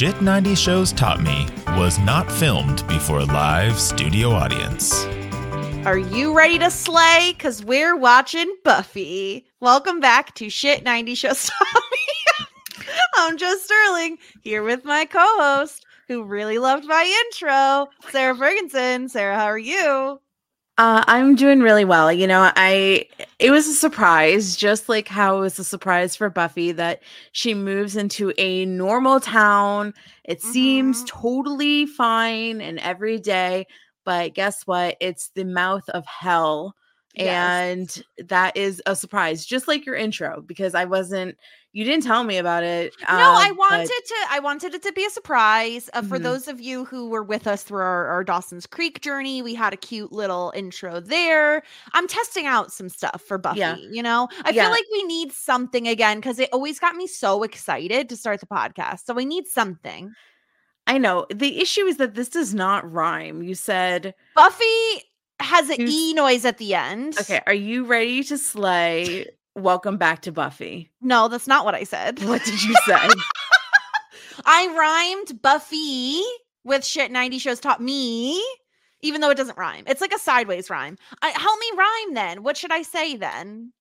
Shit 90 Shows Taught Me was not filmed before a live studio audience. Are you ready to slay? Because we're watching Buffy. Welcome back to Shit 90 Shows Taught Me. I'm Joe Sterling here with my co host who really loved my intro, Sarah Fergenson. Sarah, how are you? Uh, I'm doing really well. You know, I it was a surprise, just like how it was a surprise for Buffy that she moves into a normal town. It seems Mhm. totally fine and every day, but guess what? It's the mouth of hell. Yes. And that is a surprise, just like your intro, because I wasn't you didn't tell me about it. no, I uh, wanted but- to. I wanted it to be a surprise uh, for Mhm. those of you who were with us through our, our Dawson's Creek journey. We had a cute little intro there. I'm testing out some stuff for Buffy. Yeah. You know, I Yeah. feel like we need something again because it always got me so excited to start the podcast. So we need something. I know. The issue is that this does not rhyme. You said Buffy has an e noise at the end. Okay, are you ready to slay? Welcome back to Buffy. No, that's not what I said. What did you say? I rhymed Buffy with shit 90 shows taught me, even though it doesn't rhyme. It's like a sideways rhyme. I, help me rhyme then. What should I say then?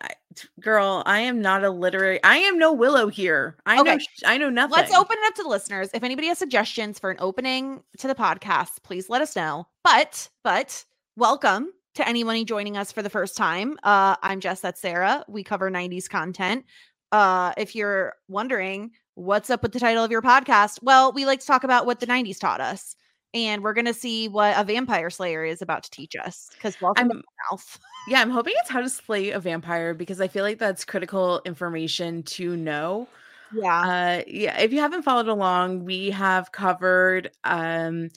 I- Girl, I am not a literary. I am no Willow here. I know. Okay. sh- I know nothing. Let's open it up to the listeners. If anybody has suggestions for an opening to the podcast, please let us know. But, but welcome to anyone joining us for the first time. Uh, I'm Jess, that's Sarah. We cover 90s content. Uh, if you're wondering what's up with the title of your podcast, well, we like to talk about what the 90s taught us. And we're going to see what a vampire slayer is about to teach us. Because welcome I'm- mouth. Yeah, I'm hoping it's how to slay a vampire because I feel like that's critical information to know. Yeah. Uh, yeah, if you haven't followed along, we have covered um,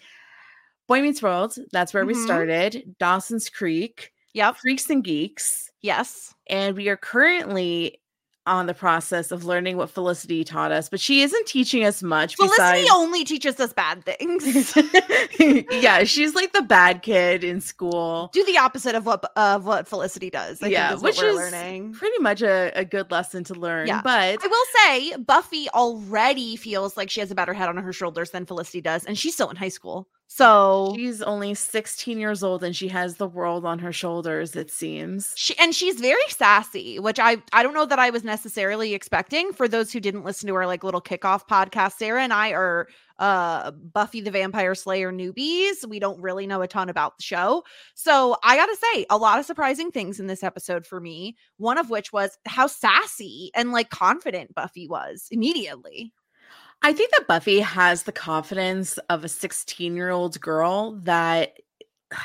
Boy Meets World. That's where we Mhm. started. Dawson's Creek, Yep. Freaks and Geeks, Yes. and we are currently on the process of learning what Felicity taught us, but she isn't teaching us much. Felicity besides- only teaches us bad things. yeah, she's like the bad kid in school. do the opposite of what of what Felicity does. I yeah, is which what we're is learning. pretty much a, a good lesson to learn. Yeah. But I will say Buffy already feels like she has a better head on her shoulders than Felicity does, and she's still in high school. So she's only 16 years old and she has the world on her shoulders, it seems. she and she's very sassy, which I I don't know that I was necessarily expecting. For those who didn't listen to our like little kickoff podcast, Sarah and I are uh Buffy the Vampire Slayer newbies. We don't really know a ton about the show. So I gotta say, a lot of surprising things in this episode for me. One of which was how sassy and like confident Buffy was immediately. I think that Buffy has the confidence of a 16 year old girl that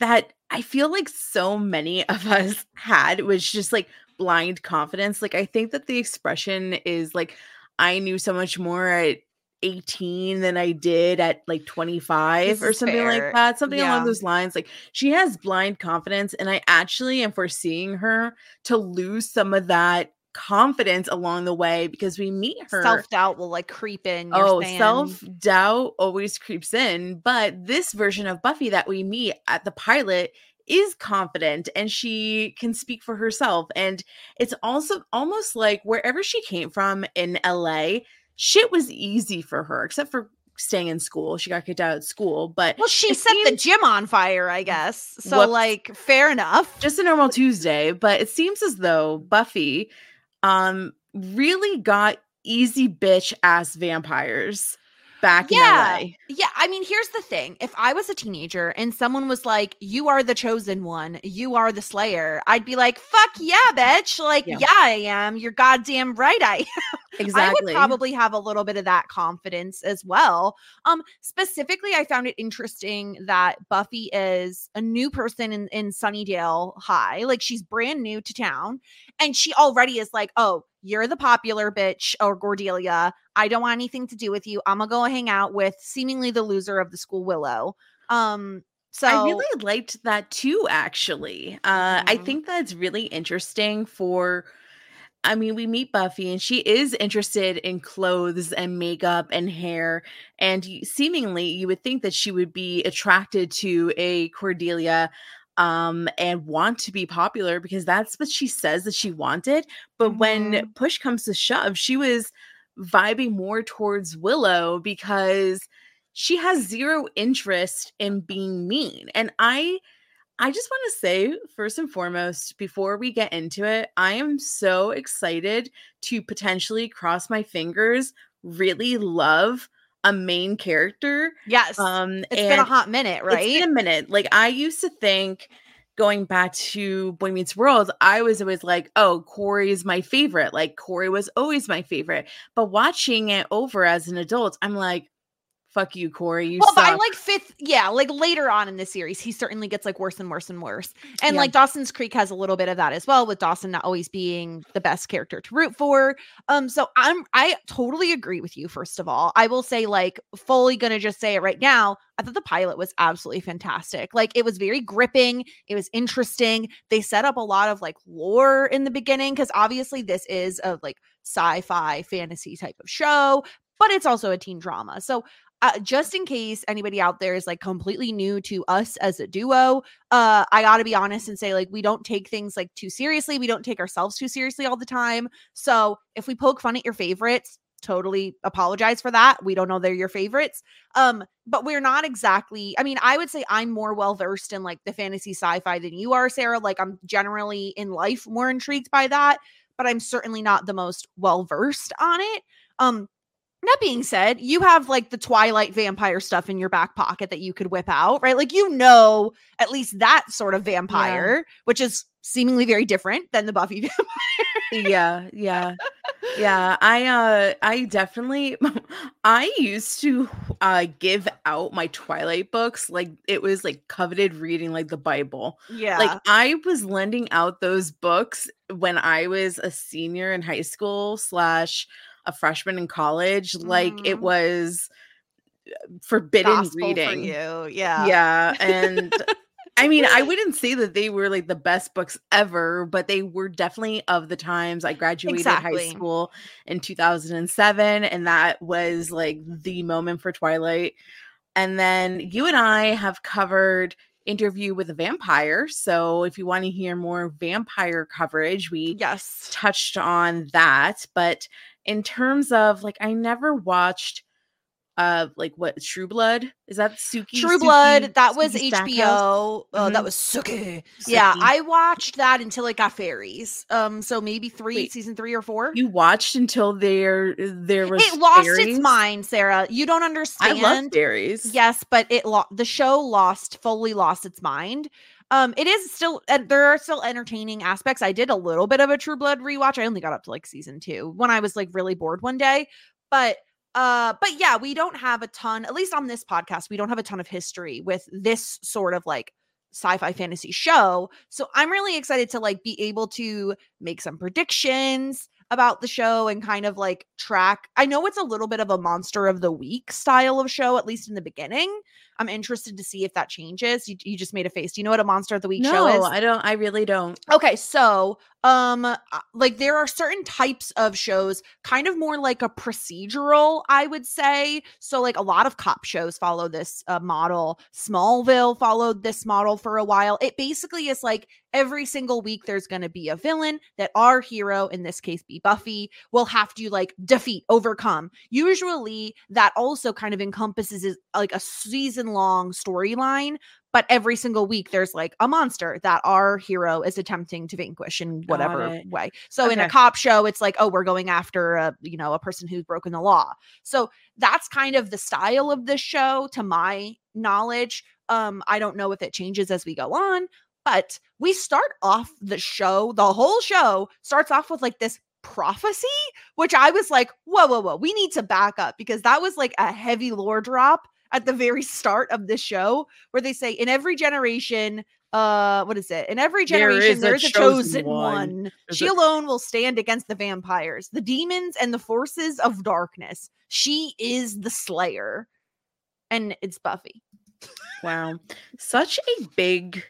that I feel like so many of us had was just like blind confidence. Like I think that the expression is like I knew so much more at 18 than I did at like 25 This or something fair. like that. Something Yeah. along those lines. Like she has blind confidence and I actually am foreseeing her to lose some of that confidence along the way because we meet her Self doubt will like creep in. Oh, self doubt always creeps in. But this version of Buffy that we meet at the pilot is confident and she can speak for herself. And it's also almost like wherever she came from in LA, shit was easy for her, except for staying in school. She got kicked out of school, but Well, she set the gym on fire, I mm, guess. So, Whoops. like, fair enough. just a normal Tuesday, but it seems as though Buffy um really got easy bitch ass vampires back Yeah. in LA. Yeah, I mean, here's the thing. If I was a teenager and someone was like, "You are the chosen one. You are the slayer." I'd be like, "Fuck yeah, bitch." Like, Yeah. yeah, I am. You're goddamn right I am. Exactly. I would probably have a little bit of that confidence as well. Um, specifically, I found it interesting that Buffy is a new person in, in Sunnydale High. Like she's brand new to town, and she already is like, "Oh, you're the popular bitch or Cordelia. I don't want anything to do with you. I'm gonna go hang out with seemingly the loser of the school Willow." Um, so I really liked that too, actually. Uh, I Mhm. think that's really interesting for. I mean, we meet Buffy and she is interested in clothes and makeup and hair. And seemingly, you would think that she would be attracted to a Cordelia um, and want to be popular because that's what she says that she wanted. But when Mhm. push comes to shove, she was vibing more towards Willow because she has zero interest in being mean. And I I just want to say first and foremost before we get into it, I am so excited to potentially cross my fingers really love a main character. yes, Um it's been a hot minute, right? It's been a minute. Like I used to think going back to Boy Meets World, I was always like, oh, Corey is my favorite. Like Corey was always my favorite. But watching it over as an adult, I'm like, fuck you, Corey. You well, by like fifth, yeah, like later on in the series, he certainly gets like worse and worse and worse. And Yeah. like Dawson's Creek has a little bit of that as well, with Dawson not always being the best character to root for. Um, so I'm I totally agree with you. First of all, I will say like fully gonna just say it right now. I thought the pilot was absolutely fantastic. Like it was very gripping. It was interesting. They set up a lot of like lore in the beginning because obviously this is a like sci-fi fantasy type of show, but it's also a teen drama. So uh, just in case anybody out there is like completely new to us as a duo, uh, I got to be honest and say like we don't take things like too seriously. We don't take ourselves too seriously all the time. So if we poke fun at your favorites, totally apologize for that. We don't know they're your favorites. Um, but we're not exactly. I mean, I would say I'm more well versed in like the fantasy sci-fi than you are, Sarah. Like I'm generally in life more intrigued by that, but I'm certainly not the most well versed on it. Um, that being said, you have like the Twilight vampire stuff in your back pocket that you could whip out, right? Like you know at least that sort of vampire, which is seemingly very different than the Buffy vampire. yeah, yeah. Yeah, I uh I definitely I used to uh give out my Twilight books like it was like coveted reading like the Bible. Yeah. Like I was lending out those books when I was a senior in high school slash a freshman in college. Like it Mhm. was uh, forbidden Gospel reading. for you. Yeah. Yeah, and I mean, I wouldn't say that they were like the best books ever, but they were definitely of the times. I graduated high school in 2007, and that was like the moment for Twilight. And then you and I have covered Interview with a Vampire. So if you want to hear more vampire coverage, we Yes. touched on that. But in terms of like, I never watched uh like what True Blood is that Sookie True Blood, Sookie- that was Sookie? HBO. Oh, that Mhm. was Sookie. Yeah, I watched that until it got fairies. Um, so maybe three, Wait, season three or four. You watched until there there was It lost fairies? its mind, Sarah. You don't understand I love fairies. Yes, but it lost the show lost fully lost its mind. Um, it is still uh, there are still entertaining aspects. I did a little bit of a True Blood rewatch. I only got up to like season two when I was like really bored one day. But uh, but yeah, we don't have a ton. At least on this podcast, we don't have a ton of history with this sort of like sci-fi fantasy show. So I'm really excited to like be able to make some predictions about the show and kind of like track. I know it's a little bit of a monster of the week style of show, at least in the beginning. I'm interested to see if that changes. You, you just made a face. Do you know what a monster of the week show is? No, I don't. I really don't. Okay, so um uh, like there are certain types of shows kind of more like a procedural i would say so like a lot of cop shows follow this uh, model smallville followed this model for a while it basically is like every single week there's going to be a villain that our hero in this case be buffy will have to like defeat overcome usually that also kind of encompasses like a season long storyline but every single week there's like a monster that our hero is attempting to vanquish in whatever way. So in a cop show it's like oh we're going after a you know a person who's broken the law. So that's kind of the style of this show to my knowledge. Um i don't know if it changes as we go on but we start off the show the whole show starts off with like this prophecy which i was like whoa whoa whoa we need to back up because that was like a heavy lore drop at the very start of the show where they say in every generation uh what is it in every generation is a there's a chosen chosen one. one, she a- alone will stand against the vampires the demons and the forces of darkness she is the slayer and it's buffy Wow. Such a big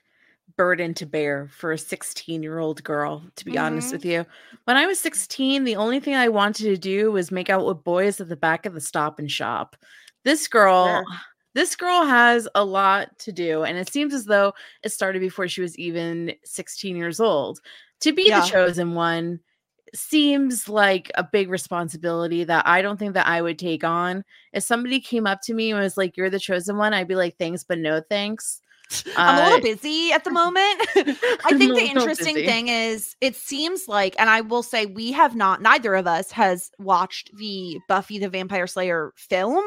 burden to bear for a 16 year old girl, to be honest Mhm. with you. When I was 16, the only thing I wanted to do was make out with boys at the back of the stop and shop. This girl. Fair. This girl has a lot to do, and it seems as though it started before she was even 16 years old. To be Yeah. the chosen one seems like a big responsibility that I don't think that I would take on. If somebody came up to me and was like, "You're the chosen one," I'd be like, "Thanks, but no thanks." I'm a Uh, little busy at the moment. I think the interesting busy. thing is it seems like, and I will say we have not, neither of us has watched the Buffy the Vampire Slayer film.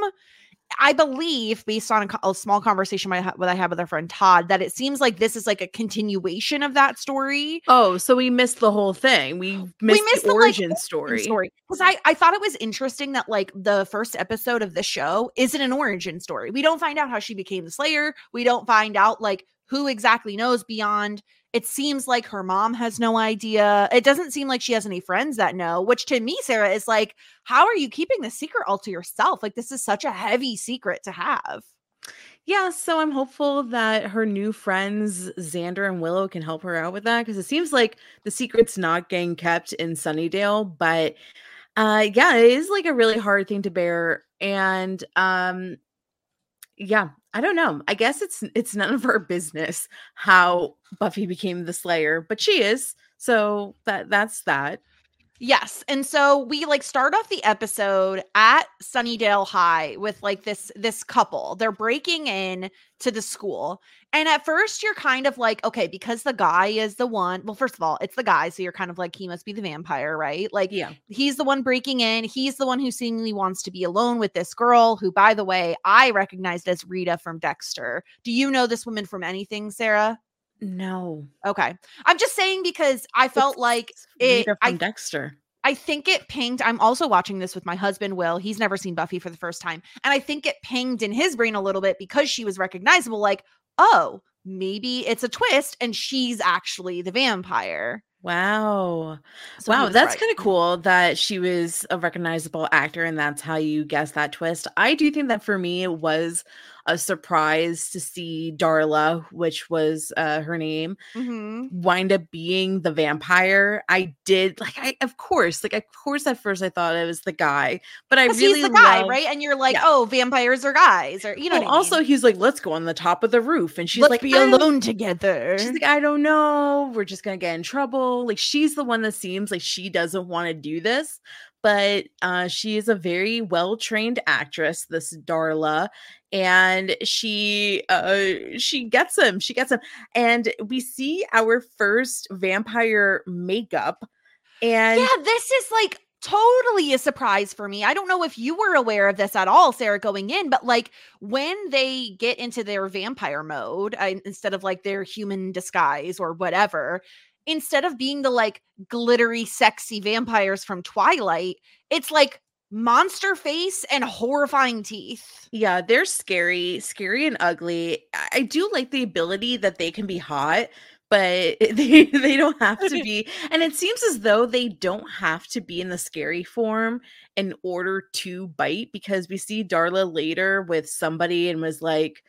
I believe, based on a, a small conversation ha- what I had with our friend Todd, that it seems like this is like a continuation of that story. Oh, so we missed the whole thing. We missed, missed the the, like, origin story. story because I, I thought it was interesting that like the first episode of the show isn't an origin story we don't find out how she became the slayer we don't find out like who exactly knows beyond it seems like her mom has no idea. It doesn't seem like she has any friends that know which to me sarah is like how are you keeping the secret all to yourself? Like this is such a heavy secret to have. Yeah, so I'm hopeful that her new friends Xander and Willow can help her out with that because it seems like the secret's not getting kept in Sunnydale, but uh yeah, it is like a really hard thing to bear and um yeah, I don't know. I guess it's it's none of our business how Buffy became the Slayer, but she is. So that that's that. Yes. And so we like start off the episode at Sunnydale High with like this this couple. They're breaking in to the school. And at first you're kind of like, okay, because the guy is the one. Well, first of all, it's the guy, so you're kind of like he must be the vampire, right? Like Yeah. he's the one breaking in. He's the one who seemingly wants to be alone with this girl who by the way, I recognized as Rita from Dexter. Do you know this woman from anything, Sarah? No. Okay. I'm just saying because I felt It's like it Rita I Dexter. I think it pinged. I'm also watching this with my husband, Will. He's never seen Buffy for the first time. And I think it pinged in his brain a little bit because she was recognizable, like, oh, maybe it's a twist and she's actually the vampire. Wow. So wow, that's right. kind of cool that she was a recognizable actor and that's how you guess that twist. I do think that for me it was a surprise to see Darla, which was uh, her name, Mhm. wind up being the vampire. I did like I of course, like of course at first I thought it was the guy, but I really he's the guy, love- right? And you're like, Yeah. oh, vampires are guys, or you know. Well, what I also mean? he's like, let's go on the top of the roof. And she's let's like, be "I don't- alone together. She's like, I don't know. We're just gonna get in trouble. Like she's the one that seems like she doesn't want to do this, but uh, she is a very well trained actress. This Darla, and she uh, she gets him. She gets him, and we see our first vampire makeup. And yeah, this is like totally a surprise for me. I don't know if you were aware of this at all, Sarah, going in, but like when they get into their vampire mode uh, instead of like their human disguise or whatever, instead of being the like glittery, sexy vampires from Twilight, it's like monster face and horrifying teeth. Yeah, they're scary, scary and ugly. I do like the ability that they can be hot, but they they don't have to be. And it seems as though they don't have to be in the scary form in order to bite because we see Darla later with somebody and was like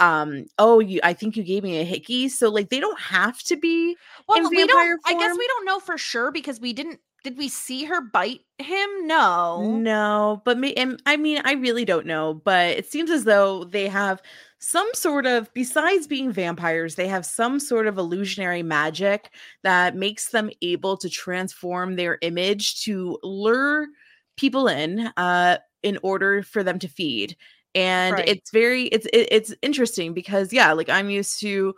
um oh you i think you gave me a hickey so like they don't have to be Well, we don't. vampire I guess we don't know for sure because we didn't. Did we see her bite him? No. no but me and i mean i really don't know but it seems as though they have some sort of besides being vampires they have some sort of illusionary magic that makes them able to transform their image to lure people in uh in order for them to feed and Right. it's very it's it, it's interesting because yeah like i'm used to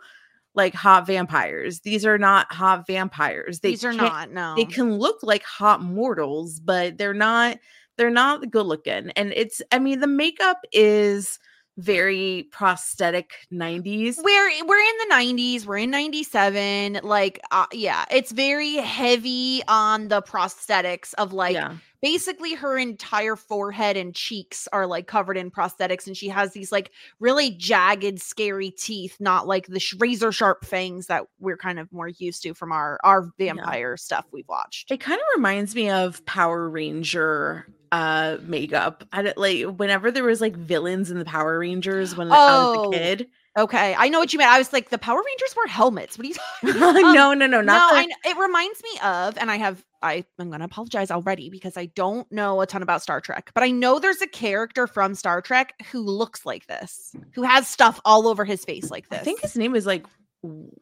like hot vampires these are not hot vampires they These are not. No. they can look like hot mortals but they're not they're not good looking and it's i mean the makeup is very prosthetic 90s we're we're in the 90s we're in 97 like uh, yeah it's very heavy on the prosthetics of like yeah basically her entire forehead and cheeks are like covered in prosthetics and she has these like really jagged scary teeth not like the sh- razor sharp fangs that we're kind of more used to from our our vampire stuff we've watched. It kind of reminds me of power ranger uh makeup. I don't like whenever there was like villains in the power rangers when i was Oh, a kid okay i know what you meant i was like the power rangers wear helmets what are you talking Um, no no no not no, the- I, it reminds me of, and I have, I, I'm going to apologize already because I don't know a ton about Star Trek, but I know there's a character from Star Trek who looks like this, who has stuff all over his face like this. i think his name is like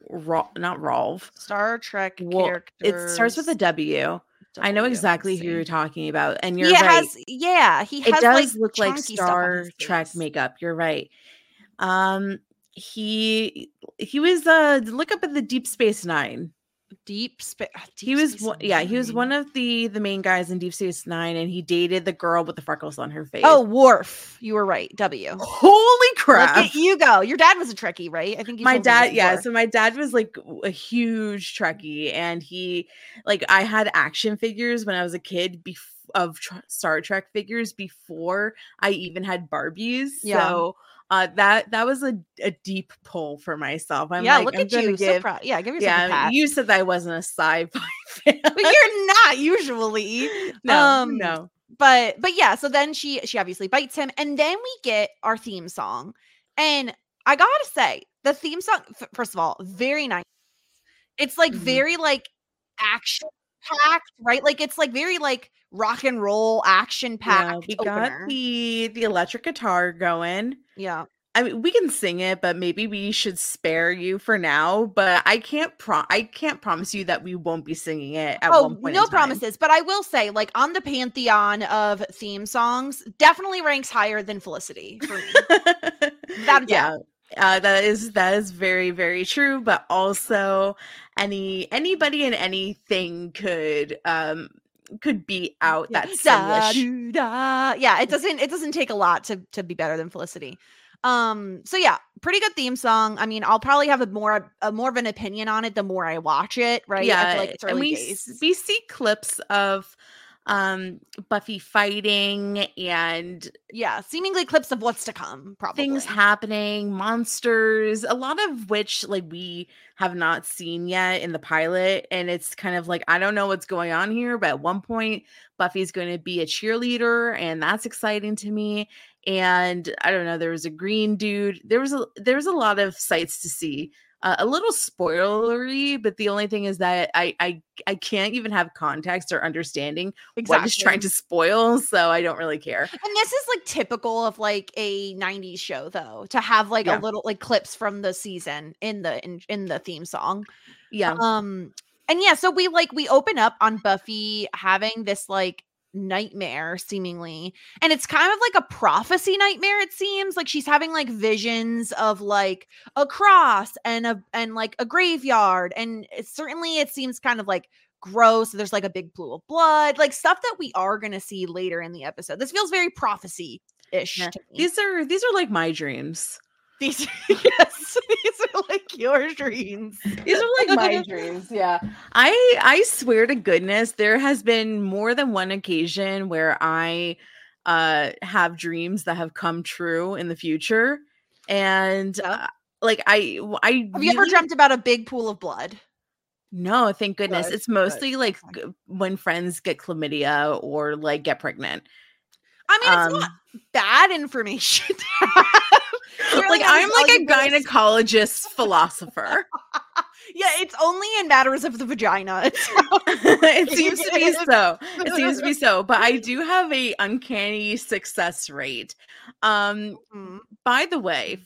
Ra- not rolf Star Trek well, character. it starts with a w i know exactly who you're talking about and you're he right has, yeah, he it does like look like chunky stuff on Star Trek makeup. You're right. Um, he he was uh look up at the Deep Space Nine. Deep space. He was one, yeah he was one of the the main guys in Deep Space Nine, and he dated the girl with the freckles on her face. Oh, Worf. You were right. W. holy Look crap! at you go. Your dad was a Trekkie, right? I think my dad yeah so my dad was like a huge trekkie and he like i had action figures when i was a kid bef- of tr- star trek figures before i even had barbies Yeah. so uh that that was a, a deep pull for myself i'm yeah, like look I'm at you. So give proud. Yeah, give yourself a yeah you said that i wasn't a sci-fi fan but you're not usually. no um, no but but yeah so then she she obviously bites him and then we get our theme song and i gotta say the theme song first of all very nice it's like Mhm. very like action packed right like it's like very like rock and roll action yeah, packed we opener. got the the electric guitar going yeah I mean, we can sing it, but maybe we should spare you for now. But I can't pro I can't promise you that we won't be singing it at oh one point. no promises but i will say like on the pantheon of theme songs definitely ranks higher than felicity for me Without yeah, uh, that is that is very very true. But also, any anybody and anything could um could beat out that Da, doo, da. Yeah, it doesn't it doesn't take a lot to to be better than Felicity. Um so yeah, pretty good theme song. I mean, I'll probably have a more a more of an opinion on it the more I watch it, right? Yeah, like it's and we days. we see clips of um Buffy fighting and yeah, seemingly clips of what's to come, probably. things happening, monsters, a lot of which like we have not seen yet in the pilot. And it's kind of like, I don't know what's going on here, but at one point, Buffy's going to be a cheerleader, and that's exciting to me. And I don't know, there was a green dude. There was a there was a lot of sights to see. Uh, a little spoilery, but the only thing is that I I I can't even have context or understanding what is trying to spoil, so I don't really care. And this is like typical of like a 90s show though, to have like Yeah. a little like clips from the season in the in, in the theme song. Yeah. Um and yeah, so we like we open up on Buffy having this like nightmare seemingly. And it's kind of like a prophecy nightmare it seems. Like she's having like visions of like a cross and a and like a graveyard and it, certainly it seems kind of like gross. There's like a big pool of blood, like stuff that we are going to see later in the episode. This feels very prophecy ish Yeah. These are these are like my dreams. These, yes, these are like your dreams. These are like my dreams. Yeah. I I swear to goodness there has been more than one occasion where I uh have dreams that have come true in the future and uh, like I I Have you ever dreamt about a big pool of blood? No, thank goodness. Good, It's mostly like when friends get chlamydia or like get pregnant. I mean, it's Um, not bad information. to have. Clearly like I I'm like a telling you this. gynecologist philosopher. Yeah, it's only in matters of the vagina. it seems to be so. It seems to be so. But I do have a uncanny success rate. Um, Mm. by the way,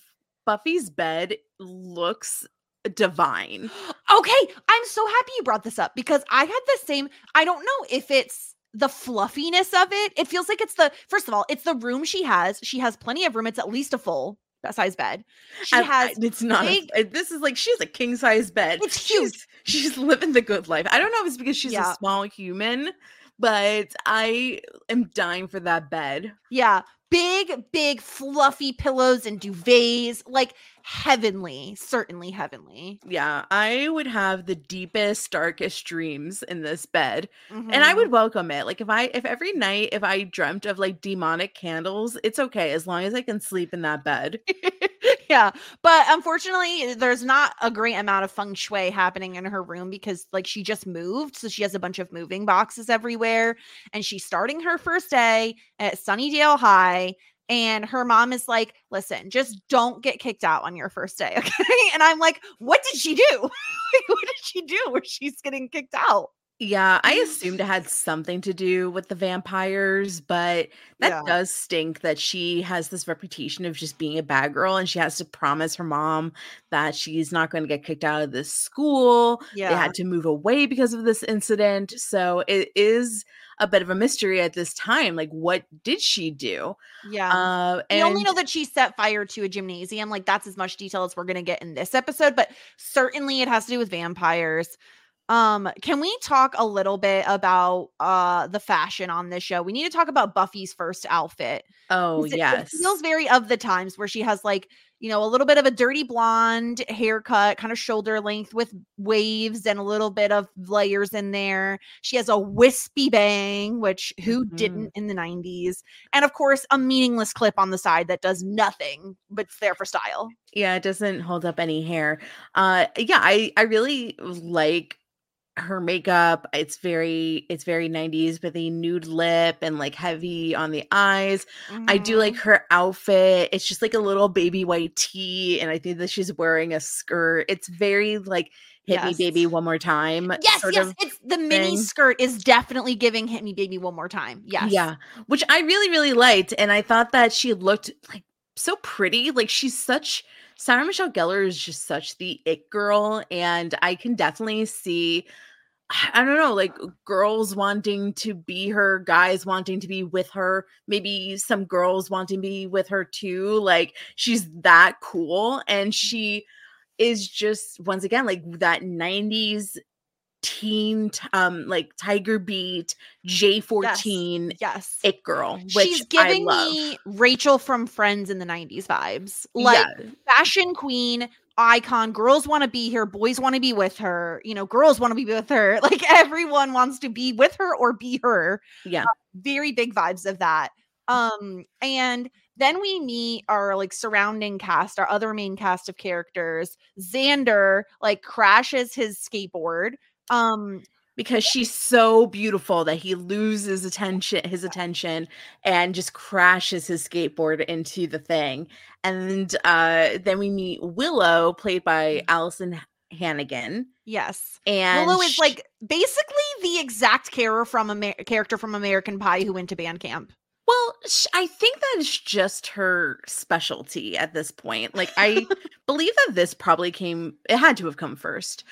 Buffy's bed looks divine. Okay, I'm so happy you brought this up because I had the same. I don't know if it's the fluffiness of it. It feels like it's the first of all, it's the room she has. She has plenty of room. It's at least a full size bed. She I- has it's not. big- a, this is like she has a king size bed. It's huge. She's, she's living the good life. I don't know if it's because she's Yeah. a small human, but I am dying for that bed. yeah, big, big fluffy pillows and duvets, like heavenly, certainly heavenly. Yeah, I would have the deepest, darkest dreams in this bed. and I Mhm. would welcome it. Like if I if every night if I dreamt of like demonic candles, it's okay as long as I can sleep in that bed. yeah, but unfortunately, there's not a great amount of feng shui happening in her room because, like, she just moved, so she has a bunch of moving boxes everywhere, and she's starting her first day at Sunnydale High. And her mom is like, "Listen, just don't get kicked out on your first day, okay?" And I'm like, "What did she do? Like, what did she do where she's getting kicked out?" Yeah, I mm. assumed it had something to do with the vampires, but that Yeah. does stink that she has this reputation of just being a bad girl and she has to promise her mom that she's not going to get kicked out of this school. Yeah. They had to move away because of this incident. So it is a bit of a mystery at this time. Like, what did she do? yeah. Uh, We only know that she set fire to a gymnasium. Like that's as much detail as we're gonna get in this episode, but certainly it has to do with vampires. Um, can we talk a little bit about uh the fashion on this show? We need to talk about Buffy's first outfit. Oh, yes, It feels very of the times where she has like, you know, a little bit of a dirty blonde haircut, kind of shoulder length with waves and a little bit of layers in there. She has a wispy bang, which who Mhm. didn't in the 90s? And of course, a meaningless clip on the side that does nothing but there for style. yeah, it doesn't hold up any hair. Uh, yeah, I I really like her makeup. It's very it's very 90s with a nude lip and like heavy on the eyes. I do like Mhm. her outfit. It's just like a little baby white tee, and I think that she's wearing a skirt. It's very like hit me baby one more time. Yes, yes, it's the mini thing. skirt is definitely giving Hit Me Baby one more time. Yes. Yeah, which I really, really liked. And I thought that she looked like so pretty. Like she's such Sarah Michelle Gellar is just such the it girl. And I can definitely see, I don't know, like uh, girls wanting to be her, guys wanting to be with her, maybe some girls wanting to be with her too. Like she's that cool. And mm-hmm. she is just once again like that 90s teen um like tiger beat j14 Yes. it girl which She's I giving love. me Rachel from Friends in the 90s vibes. Like yeah fashion queen, icon. Girls want to be here, boys want to be with her. You know, girls want to be with her. Like everyone wants to be with her or be her. yeah Very big vibes of that. Um and then we meet our like surrounding cast, our other main cast of characters. Xander like crashes his skateboard. Um because she's so beautiful that he loses attention his attention and just crashes his skateboard into the thing and uh then we meet willow played by Alyson Hannigan yes. and Willow is like basically the exact character from Amer- character from American Pie who went to band camp. Well, I think that is just her specialty at this point. Like, I believe that this probably came, it had to have come first.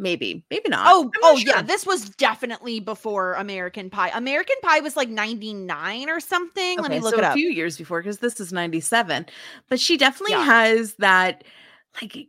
Maybe, maybe not. Oh, not oh yeah, this was definitely before American Pie. American Pie was like 99 or something. Let me look so it a few years before, because this is 97. But she definitely Yeah. has that, like,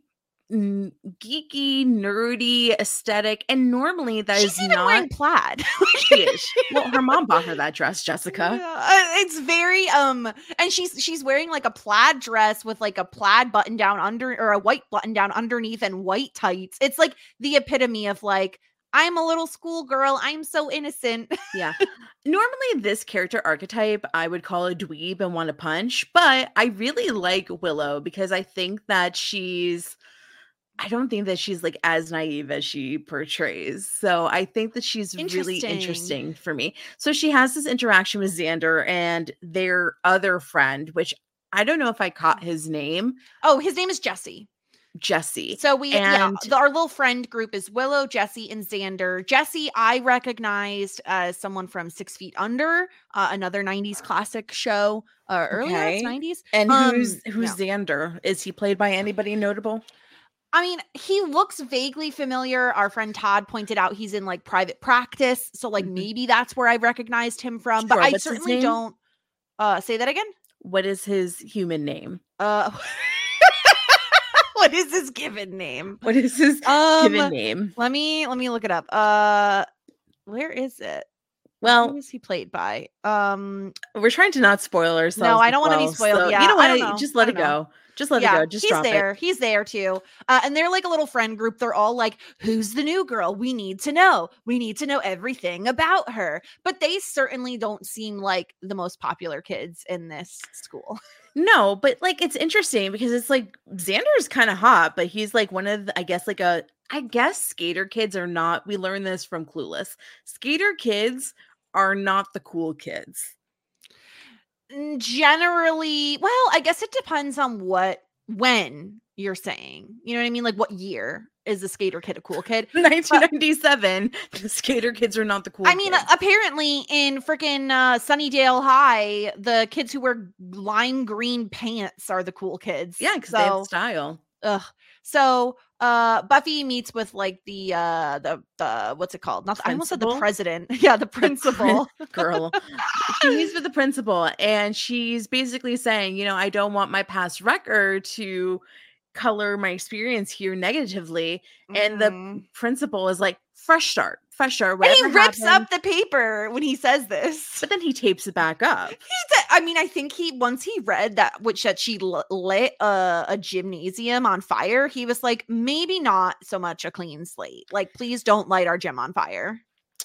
n- geeky, nerdy aesthetic. And normally that is She's even not. wearing plaid. she is. Well, her mom bought her that dress, Jessica. Yeah, uh, it's very um and she's she's wearing like a plaid dress with like a plaid button down under or a white button down underneath and white tights. It's like the epitome of like I'm a little schoolgirl. I'm so innocent. Yeah. Normally, this character archetype I would call a dweeb and want to punch, but I really like Willow because I think that she's. I don't think that she's like as naive as she portrays. So I think that she's really Interesting. interesting for me. So she has this interaction with Xander and their other friend, which I don't know if I caught his name, Oh, his name is Jesse. Jesse. So we yeah, And- the, our little friend group is Willow, Jesse, and Xander. Jesse, I recognized as someone from Six Feet Under, uh, another '90s classic show. Uh, earlier Okay. '90s. And who's Um, who's no. Xander? Is he played by anybody notable? I mean, he looks vaguely familiar. Our friend Todd pointed out he's in like private practice, so like Mhm. maybe that's where I recognized him from. But I certainly don't. Uh, say that again. What is his human name? Uh, what is his given name? What is his Um, given name? let me let me look it up. Uh, where is it? Well, who is he played by? Um, we're trying to not spoil ourselves. No, I don't wanna be well, spoiled. so Yeah, you know what? Just let it go. Just let yeah, it go. Just he's drop there. it. He's there too. Uh, and they're like a little friend group. They're all like, "Who's the new girl? We need to know. We need to know everything about her." But they certainly don't seem like the most popular kids in this school. No, but like it's interesting because it's like Xander's kind of hot, but he's like one of the, I guess like a I guess skater kids are not. We learned this from Clueless. Skater kids are not the cool kids. Generally, well, I guess it depends on what when you're saying. You know what I mean? Like what year is a skater kid a cool kid? 1997, the skater kids are not the cool. I mean, kids. apparently in freaking uh, Sunnydale High, the kids who wear lime green pants are the cool kids. yeah, because they so, have style. ugh. So uh, Buffy meets with like the uh, the the what's it called? Not the- I almost said the president. Yeah, the principal. girl. she meets with the principal and she's basically saying, you know, I don't want my past record to color my experience here negatively. And the Mhm. principal is like, fresh start, fresh start. and he rips happened." up the paper when he says this. but then he tapes it back up. I mean, I think he once he read that which that she lit a, a gymnasium on fire, he was like, maybe not so much a clean slate. Like, please don't light our gym on fire.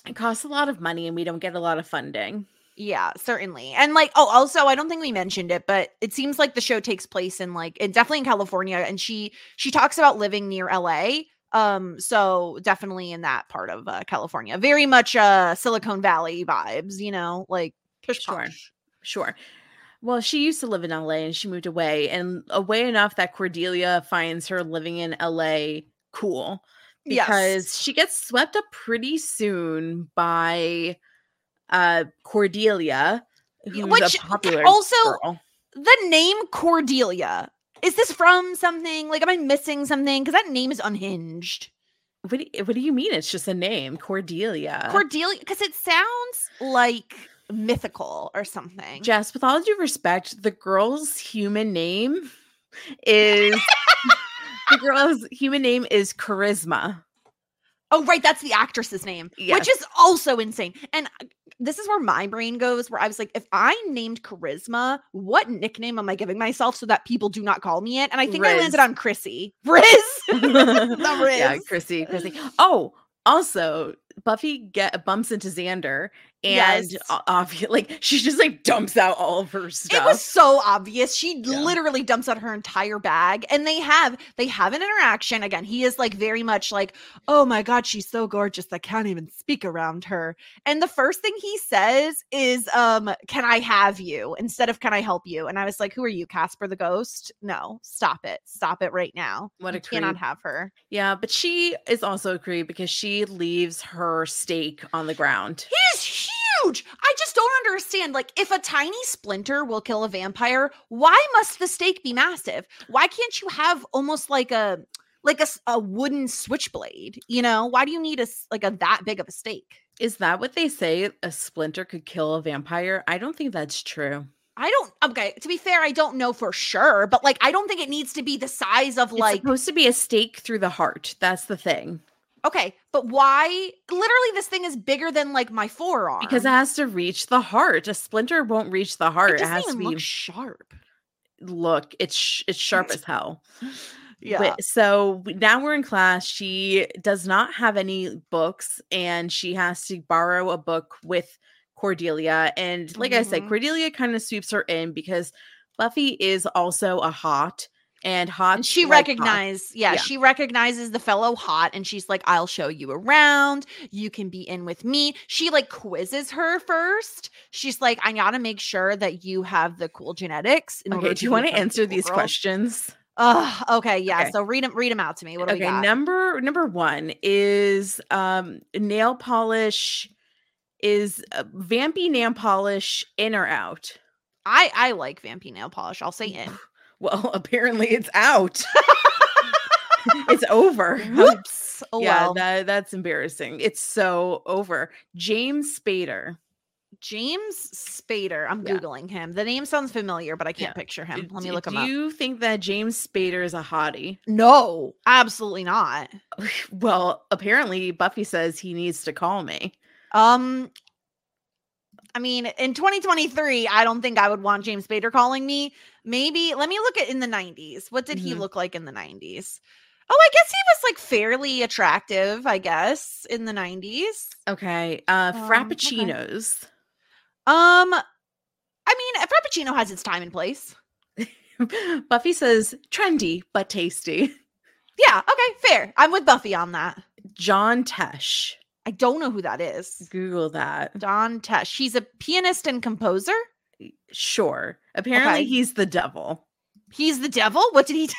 It costs a lot of money and we don't get a lot of funding. Yeah, certainly. And like, oh, also, I don't think we mentioned it, but it seems like the show takes place in like, in definitely in California, and she she talks about living near LA. Um, so definitely in that part of uh, California, very much uh Silicon Valley vibes, you know, like pish Sure. Sure. Well, she used to live in LA and she moved away, and away enough that Cordelia finds her living in LA cool because Yes. she gets swept up pretty soon by uh Cordelia, who's which a popular also- girl. the name Cordelia. Is this from something? Like, am I missing something? Because that name is unhinged. What do, you, what do you mean? It's just a name, Cordelia. Cordelia, because it sounds like mythical or something. Jess, with all due respect, the girl's human name is the girl's human name is Charisma. Oh, right. That's the actress's name, Yes. which is also insane. And uh, this is where my brain goes, where I was like, if I named Charisma, what nickname am I giving myself so that people do not call me it? And I think I Riz. landed on Chrissy. Riz. yeah, Riz. Chrissy, Chrissy. Oh, also, Buffy get bumps into Xander, and Yes. obviously, like she just like dumps out all of her stuff. It was so obvious. She Yeah. literally dumps out her entire bag, and they have they have an interaction. Again, he is like very much like, "Oh my god, she's so gorgeous. I can't even speak around her." And the first thing he says is, "Um, can I have you?" instead of "Can I help you?" And I was like, "Who are you, Casper the Ghost? No, stop it, stop it right now. What a You cannot creep. have her." yeah, but she is also a creep because she leaves her stake on the ground. He is huge. I just don't understand. Like, if a tiny splinter will kill a vampire, why must the stake be massive? Why can't you have almost like a like a, a wooden switchblade? You know, why do you need a like a that big of a stake? Is that what they say? A splinter could kill a vampire? I don't think that's true. I don't. Okay, to be fair, I don't know for sure, but like, I don't think it needs to be the size of It's like. supposed to be a stake through the heart. That's the thing. Okay, but why? Literally, this thing is bigger than like my forearm Because it has to reach the heart. A splinter won't reach the heart. it It, has to be look sharp. look. It's sh- it's sharp as hell. Yeah. Wait, so now we're in class. She does not have any books, and she has to borrow a book with Cordelia. And like I said, Mhm. Cordelia kind of sweeps her in because Buffy is also a hot, and hot. And she like recognized, yeah, Yeah. she recognizes the fellow hot and she's like, I'll show you around. You can be in with me. She like quizzes her first. She's like, I gotta make sure that you have the cool genetics. Okay, do you want to answer the cool these girl." questions? Ugh, okay, yeah. Okay. So read them, read them out to me. What do we Okay, got? number number one is um nail polish. Is uh, vampy nail polish in or out? I I like vampy nail polish. I'll say in. Well, apparently it's out. it's over. Whoops. Oh yeah, that that's embarrassing. It's so over. James Spader. James Spader. I'm Yeah. googling him. The name sounds familiar, but I can't Yeah. picture him. Let me look him up. Do you think that James Spader is a hottie? No, absolutely not. Well, apparently Buffy says he needs to call me. Um, I mean, in 2023, I don't think I would want James Spader calling me. Maybe let me look at in the 90s. What did he Mhm. look like in the 90s? Oh, I guess he was like fairly attractive, I guess, in the 90s. Okay. Uh Um, okay. frappuccinos. Um, I mean, a Frappuccino has its time and place. Buffy says trendy but tasty. Yeah, okay, fair. I'm with Buffy on that. John Tesh. I don't know who that is. Google that. John Tesh. He's a pianist and composer. Sure. Apparently Okay. he's the devil. He's the devil. What did he do?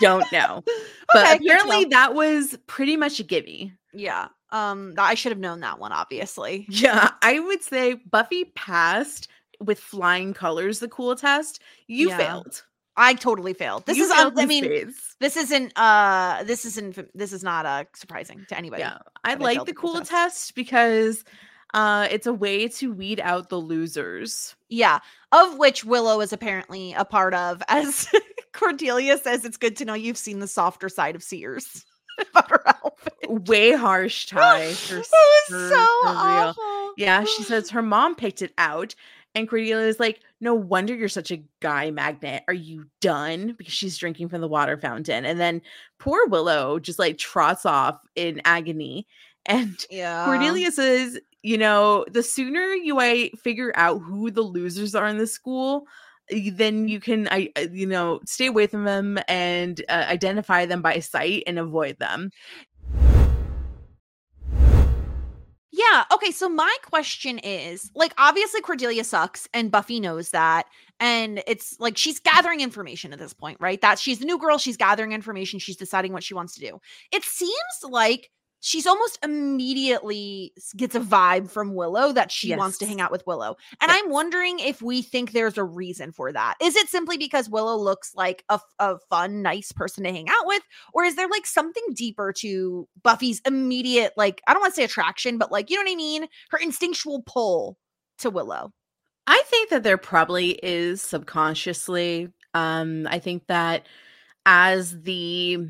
Don't know. But Okay, apparently that was pretty much a gimme. Yeah. Um, I should have known that one, obviously. Yeah, I would say Buffy passed with flying colors the cool test. You Yeah. failed. I totally failed. This You is, failed I mean, this isn't, uh, this isn't, this is not, uh, surprising to anybody. Yeah, I like the cool test. test because uh it's a way to weed out the losers. Yeah. Of which Willow is apparently a part of. As Cordelia says, it's good to know you've seen the softer side of Sears about her outfit. Way harsh tie. for It was for- so for awful. Yeah, she says her mom picked it out. And Cordelia is like, no wonder you're such a guy magnet. Are you done? Because she's drinking from the water fountain. And then poor Willow just like trots off in agony. And Yeah. Cordelia says, you know, the sooner you I figure out who the losers are in the school, then you can I uh, you know stay away from them and uh, identify them by sight and avoid them. Yeah. Okay. So my question is like, obviously, Cordelia sucks, and Buffy knows that. And it's like she's gathering information at this point, right? That she's the new girl. She's gathering information. She's deciding what she wants to do. It seems like she's almost immediately gets a vibe from Willow that she wants to hang out with Willow. And Yes. I'm wondering if we think there's a reason for that. Is it simply because Willow looks like a fun, nice person to hang out with? Or is there like something deeper to Buffy's immediate, like, I don't want to say attraction, but like, you know what I mean? Her instinctual pull to Willow. I think that there probably is subconsciously. Um, I think that as the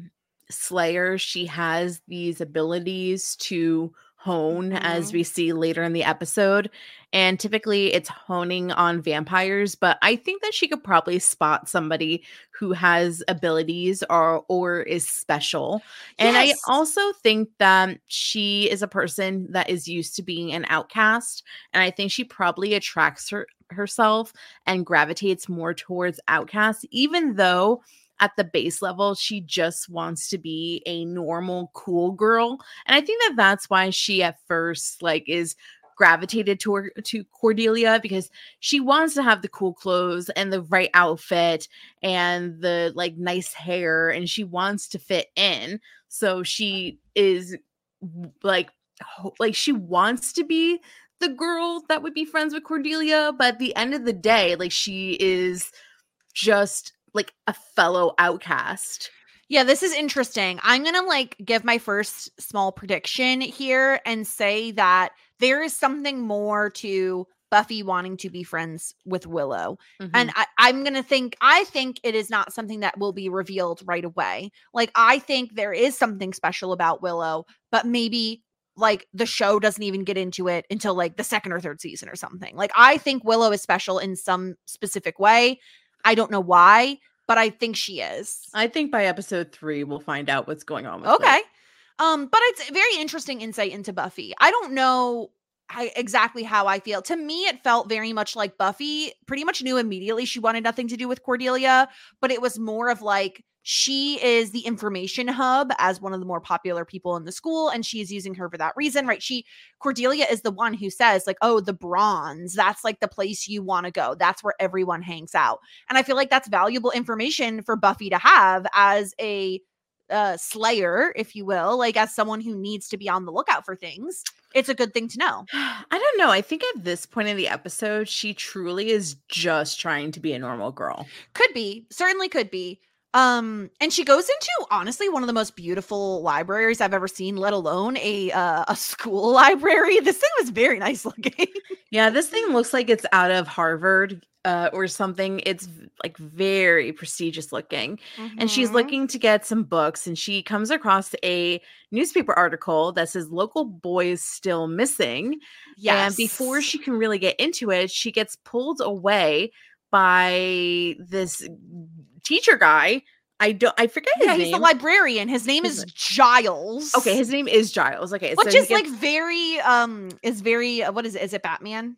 Slayer, she has these abilities to hone, as Mhm. we see later in the episode. And typically it's honing on vampires, but I think that she could probably spot somebody who has abilities or or is special. And I also think that she is a person that is used to being an outcast. And I think she probably attracts her herself and gravitates more towards outcasts, even though at the base level she just wants to be a normal cool girl. And i think that that's why she at first like is gravitated toward to cordelia because she wants to have the cool clothes and the right outfit and the like nice hair and she wants to fit in. So she is like like she wants to be the girl that would be friends with cordelia but at the end of the day like she is just like a fellow outcast Yeah, this is interesting. I'm going to like give my first small prediction here and say that there is something more to Buffy wanting to be friends with Willow. And mm-hmm. I, I'm going to think, I think it is not something that will be revealed right away. Like, I think there is something special about Willow, but maybe like the show doesn't even get into it until like the second or third season or something. Like, I think Willow is special in some specific way. I don't know why, but I think she is. I think by episode three we'll find out what's going on. Okay. Um, but it's very interesting insight into Buffy. I don't know I, exactly how I feel. To me, it felt very much like Buffy pretty much knew immediately she wanted nothing to do with Cordelia, but it was more of like she is the information hub as one of the more popular people in the school and she's using her for that reason right? She cordelia is the one who says like oh the bronze that's like the place you want to go. That's where everyone hangs out. And i feel like that's valuable information for buffy to have as a uh, slayer if you will like as someone who needs to be on the lookout for things. It's a good thing to know. I don't know. I think at this point in the episode, she truly is just trying to be a normal girl. could be. Certainly could be um and she goes into honestly one of the most beautiful libraries i've ever seen let alone a uh, a school library this thing was very nice looking Yeah, this thing looks like it's out of Harvard uh, or something. It's like very prestigious looking. And she's Mhm. looking to get some books, and she comes across a newspaper article that says local boys still missing. Yeah, And before she can really get into it, she gets pulled away by this teacher guy. I don't I forget his yeah, name. he's the librarian. His name is Giles. okay, his name is Giles. Okay, which so is like very um is very uh, what is it? Is it Batman?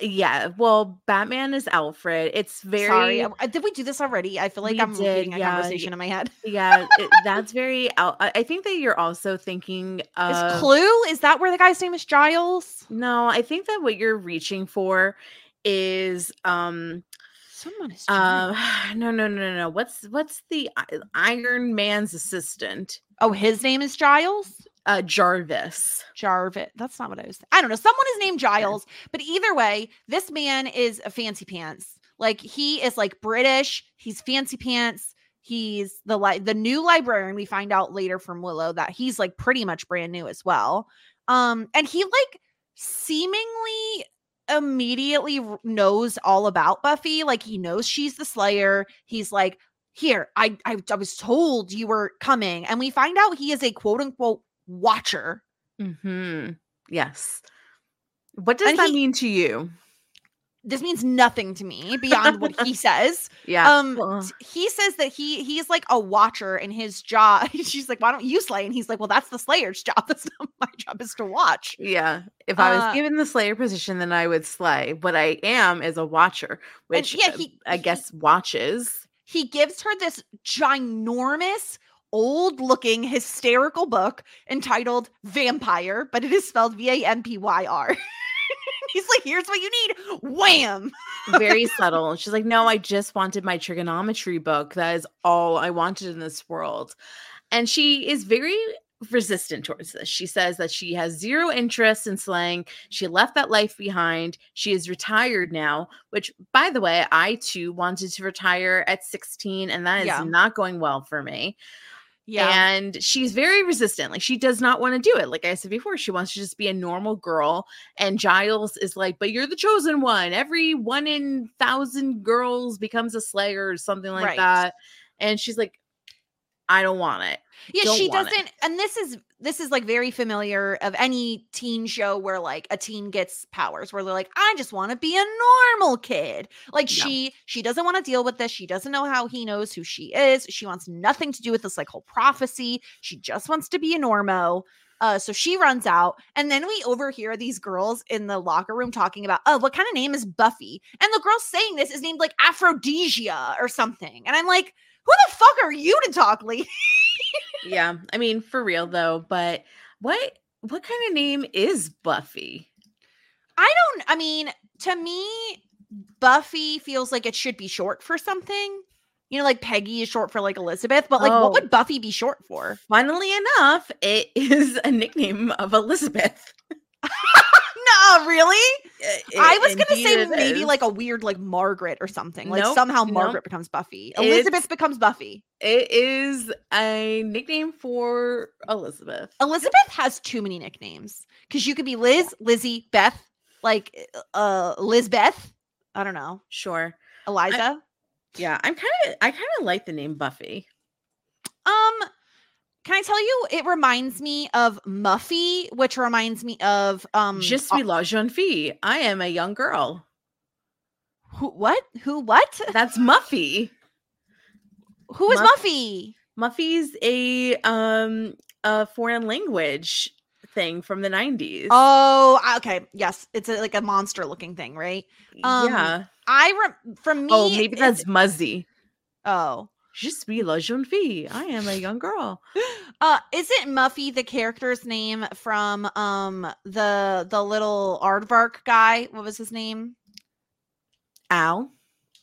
yeah. Well, Batman is Alfred. It's very Sorry, did we do this already? I feel like I'm did, repeating a yeah, conversation in my head. yeah. it- that's very. I think that you're also thinking. Is Of, Clue? Is that where the guy's name is Giles? no, I think that what you're reaching for is um Someone is. um no no no no no what's what's the Iron Man's assistant oh, his name is Giles. uh Jarvis. Jarvis. That's not what I was. I don't know. Someone is named Giles, but either way, this man is a fancy pants. Like he is like British. He's fancy pants. He's the li- the new librarian. We find out later from Willow that he's like pretty much brand new as well. Um, and he like seemingly immediately knows all about Buffy. Like he knows she's the Slayer. He's like, here, I I, I was told you were coming, and we find out he is a quote unquote watcher. Hmm. Yes. What does And that he- mean to you? This means nothing to me beyond what he says. Yeah. Um well, he says that he he's like a watcher and his job she's like why don't you slay and he's like well that's the slayer's job that's not my job is to watch. yeah. If I uh, was given the Slayer position, then I would slay. What I am is a watcher, which yeah, uh, he- I he- guess watches. He gives her this ginormous old looking hysterical book entitled Vampire, but it is spelled V A M P Y R. He's like, here's what you need. Wham. very subtle. She's like, No, I just wanted my trigonometry book. That is all I wanted in this world. And she is very resistant towards this. She says that she has zero interest in slang. She left that life behind. She is retired now, which, by the way, I too wanted to retire at 16, and that is Yeah. not going well for me. Yeah. And she's very resistant. Like she does not want to do it. Like I said before, she wants to just be a normal girl. And Giles is like, but you're the chosen one. Every one in thousand girls becomes a slayer or something like Right. that. And she's like, I don't want it. yeah don't she doesn't and this is this is like very familiar of any teen show where like a teen gets powers where they're like i just want to be a normal kid like Yeah. she she doesn't want to deal with this she doesn't know how he knows who she is she wants nothing to do with this like whole prophecy she just wants to be a normo uh, so she runs out, and then we overhear these girls in the locker room talking about, oh, what kind of name is Buffy? And the girl saying this is named like Aphrodisia or something. And I'm like, who the fuck are you to talk, lady? Yeah. I mean, for real though, but what what kind of name is Buffy? I don't. I mean, to me, Buffy feels like it should be short for something. You know, like Peggy is short for like Elizabeth, but like, Oh. what would Buffy be short for? Funnily enough, it is a nickname of Elizabeth. no, really? I was gonna say maybe is. like a weird like Margaret or something. Like Nope, somehow nope. Margaret becomes Buffy. It's- Elizabeth becomes Buffy. it is a nickname for Elizabeth. Elizabeth has too many nicknames because you could be Liz, Lizzie, Beth, like uh Lizbeth. I don't know, Sure. Eliza. Yeah, I'm kind of I kind of like the name Buffy. Um, can I tell you? It reminds me of Muffy, which reminds me of um. Je suis la jeune fille. I am a young girl. who, what? Who? What? That's Muffy. Who is Muff- Muffy? Muffy's a um a foreign language thing from the 90s. Oh, okay. Yes, it's a, like a monster looking thing, right? um, yeah. I rem- from me. Oh, maybe that's Muzzy. Oh, Je suis la jeune fille. I am a young girl. uh, isn't Muffy the character's name from um the the little aardvark guy? What was his name? Al.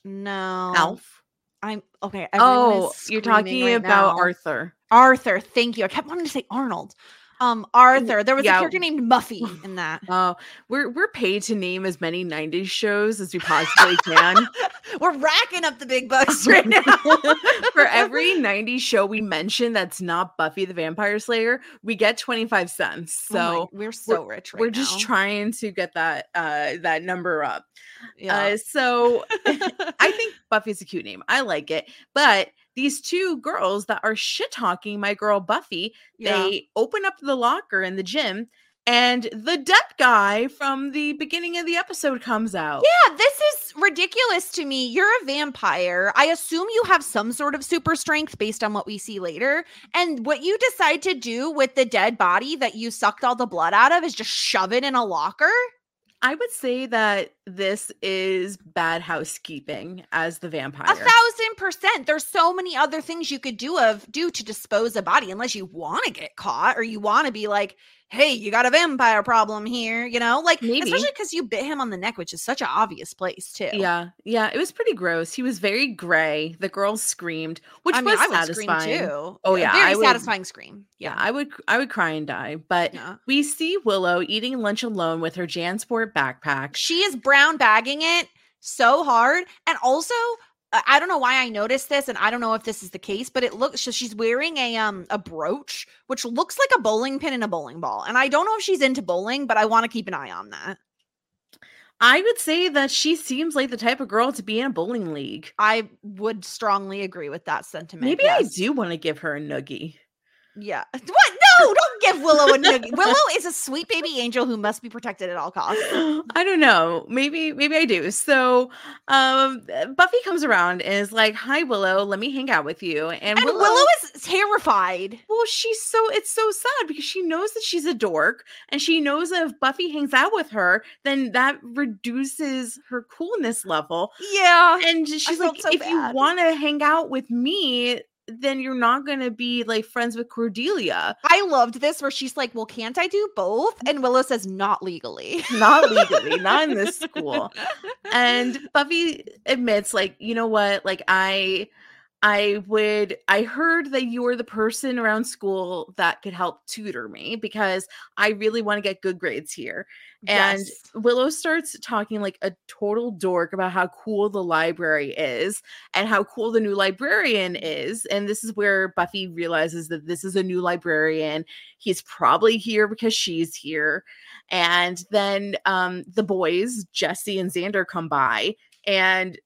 No, Alf. I'm okay. Oh, you're talking right about now. Arthur. Arthur. Thank you. I kept wanting to say Arnold. Um, Arthur. There was yeah. a character named Muffy in that. Oh, we're we're paid to name as many 90s shows as we possibly can. We're racking up the big bucks right now. For every 90s show we mention that's not Buffy the Vampire Slayer, we get 25 cents. Oh my- So we're so rich right we're just trying to get that uh that number up. Yeah. Uh, so I think Buffy's a cute name. I like it. But these two girls that are shit talking my girl Buffy, Yeah. they open up the locker in the gym and the dead guy from the beginning of the episode comes out. Yeah, this is ridiculous to me. You're a vampire. I assume you have some sort of super strength based on what we see later. And what you decide to do with the dead body that you sucked all the blood out of is just shove it in a locker. I would say that this is bad housekeeping as the vampire. A thousand percent. There's so many other things you could do of do to dispose a body, unless you want to get caught or you want to be like, "Hey, you got a vampire problem here," you know, like Maybe. especially because you bit him on the neck, which is such an obvious place too. Yeah, yeah, it was pretty gross. He was very gray. The girls screamed, which I mean, was I would satisfying. scream too. Oh, yeah, very would- satisfying scream. Yeah, I would I would cry and die. But yeah. we see Willow eating lunch alone with her Jansport backpack. She is brown bagging it so hard. And also, I I don't know why I noticed this, and I don't know if this is the case, but it looks so she's wearing a um a brooch, which looks like a bowling pin and a bowling ball. And I don't know if she's into bowling, but I want to keep an eye on that. I would say that she seems like the type of girl to be in a bowling league. I would strongly agree with that sentiment. Maybe yes. I do want to give her a noogie. Yeah. What? Don't give Willow a noogie. Willow is a sweet baby angel who must be protected at all costs. I don't know. Maybe maybe I do. So um Buffy comes around and is like, "Hi Willow, let me hang out with you." And, And Willow is terrified. Well, she's so it's so sad because she knows that she's a dork and she knows that if Buffy hangs out with her, then that reduces her coolness level. Yeah. And she's like, so if you want to hang out with me, then you're not going to be like friends with Cordelia. I loved this where she's like, Well, can't I do both? Mm. And Willow says, Not legally. Not legally, not in this school. And Buffy admits, like, you know what? Like, I. I would I heard that you were the person around school that could help tutor me because I really want to get good grades here. And Yes. Willow starts talking like a total dork about how cool the library is and how cool the new librarian is. And this is where Buffy realizes that this is a new librarian. He's probably here because she's here. And then um, the boys, Jesse and Xander, come by, and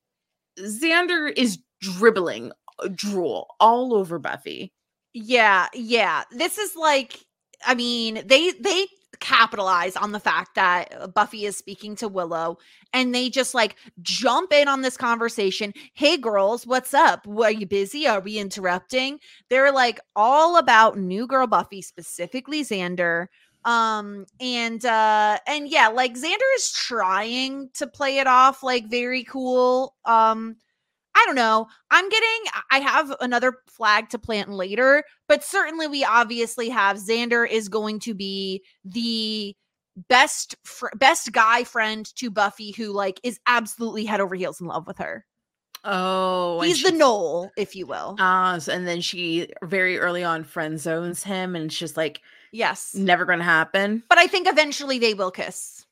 Xander is dribbling drool all over Buffy. Yeah, yeah. This is like, I mean, they they capitalize on the fact that uh, Buffy is speaking to Willow and they just like jump in on this conversation. Hey girls, what's up? Are you busy? Are we interrupting? They're like all about new girl Buffy, specifically Xander. Um and uh and yeah, like Xander is trying to play it off like very cool. Um I don't know. I'm getting, I have another flag to plant later, but certainly we obviously have Xander is going to be the best, fr- best guy friend to Buffy who like is absolutely head over heels in love with her. Oh, He's the Knoll, if you will. Ah, so- and then she very early on friend zones him, and it's just like yes. never gonna happen. But I think eventually they will kiss.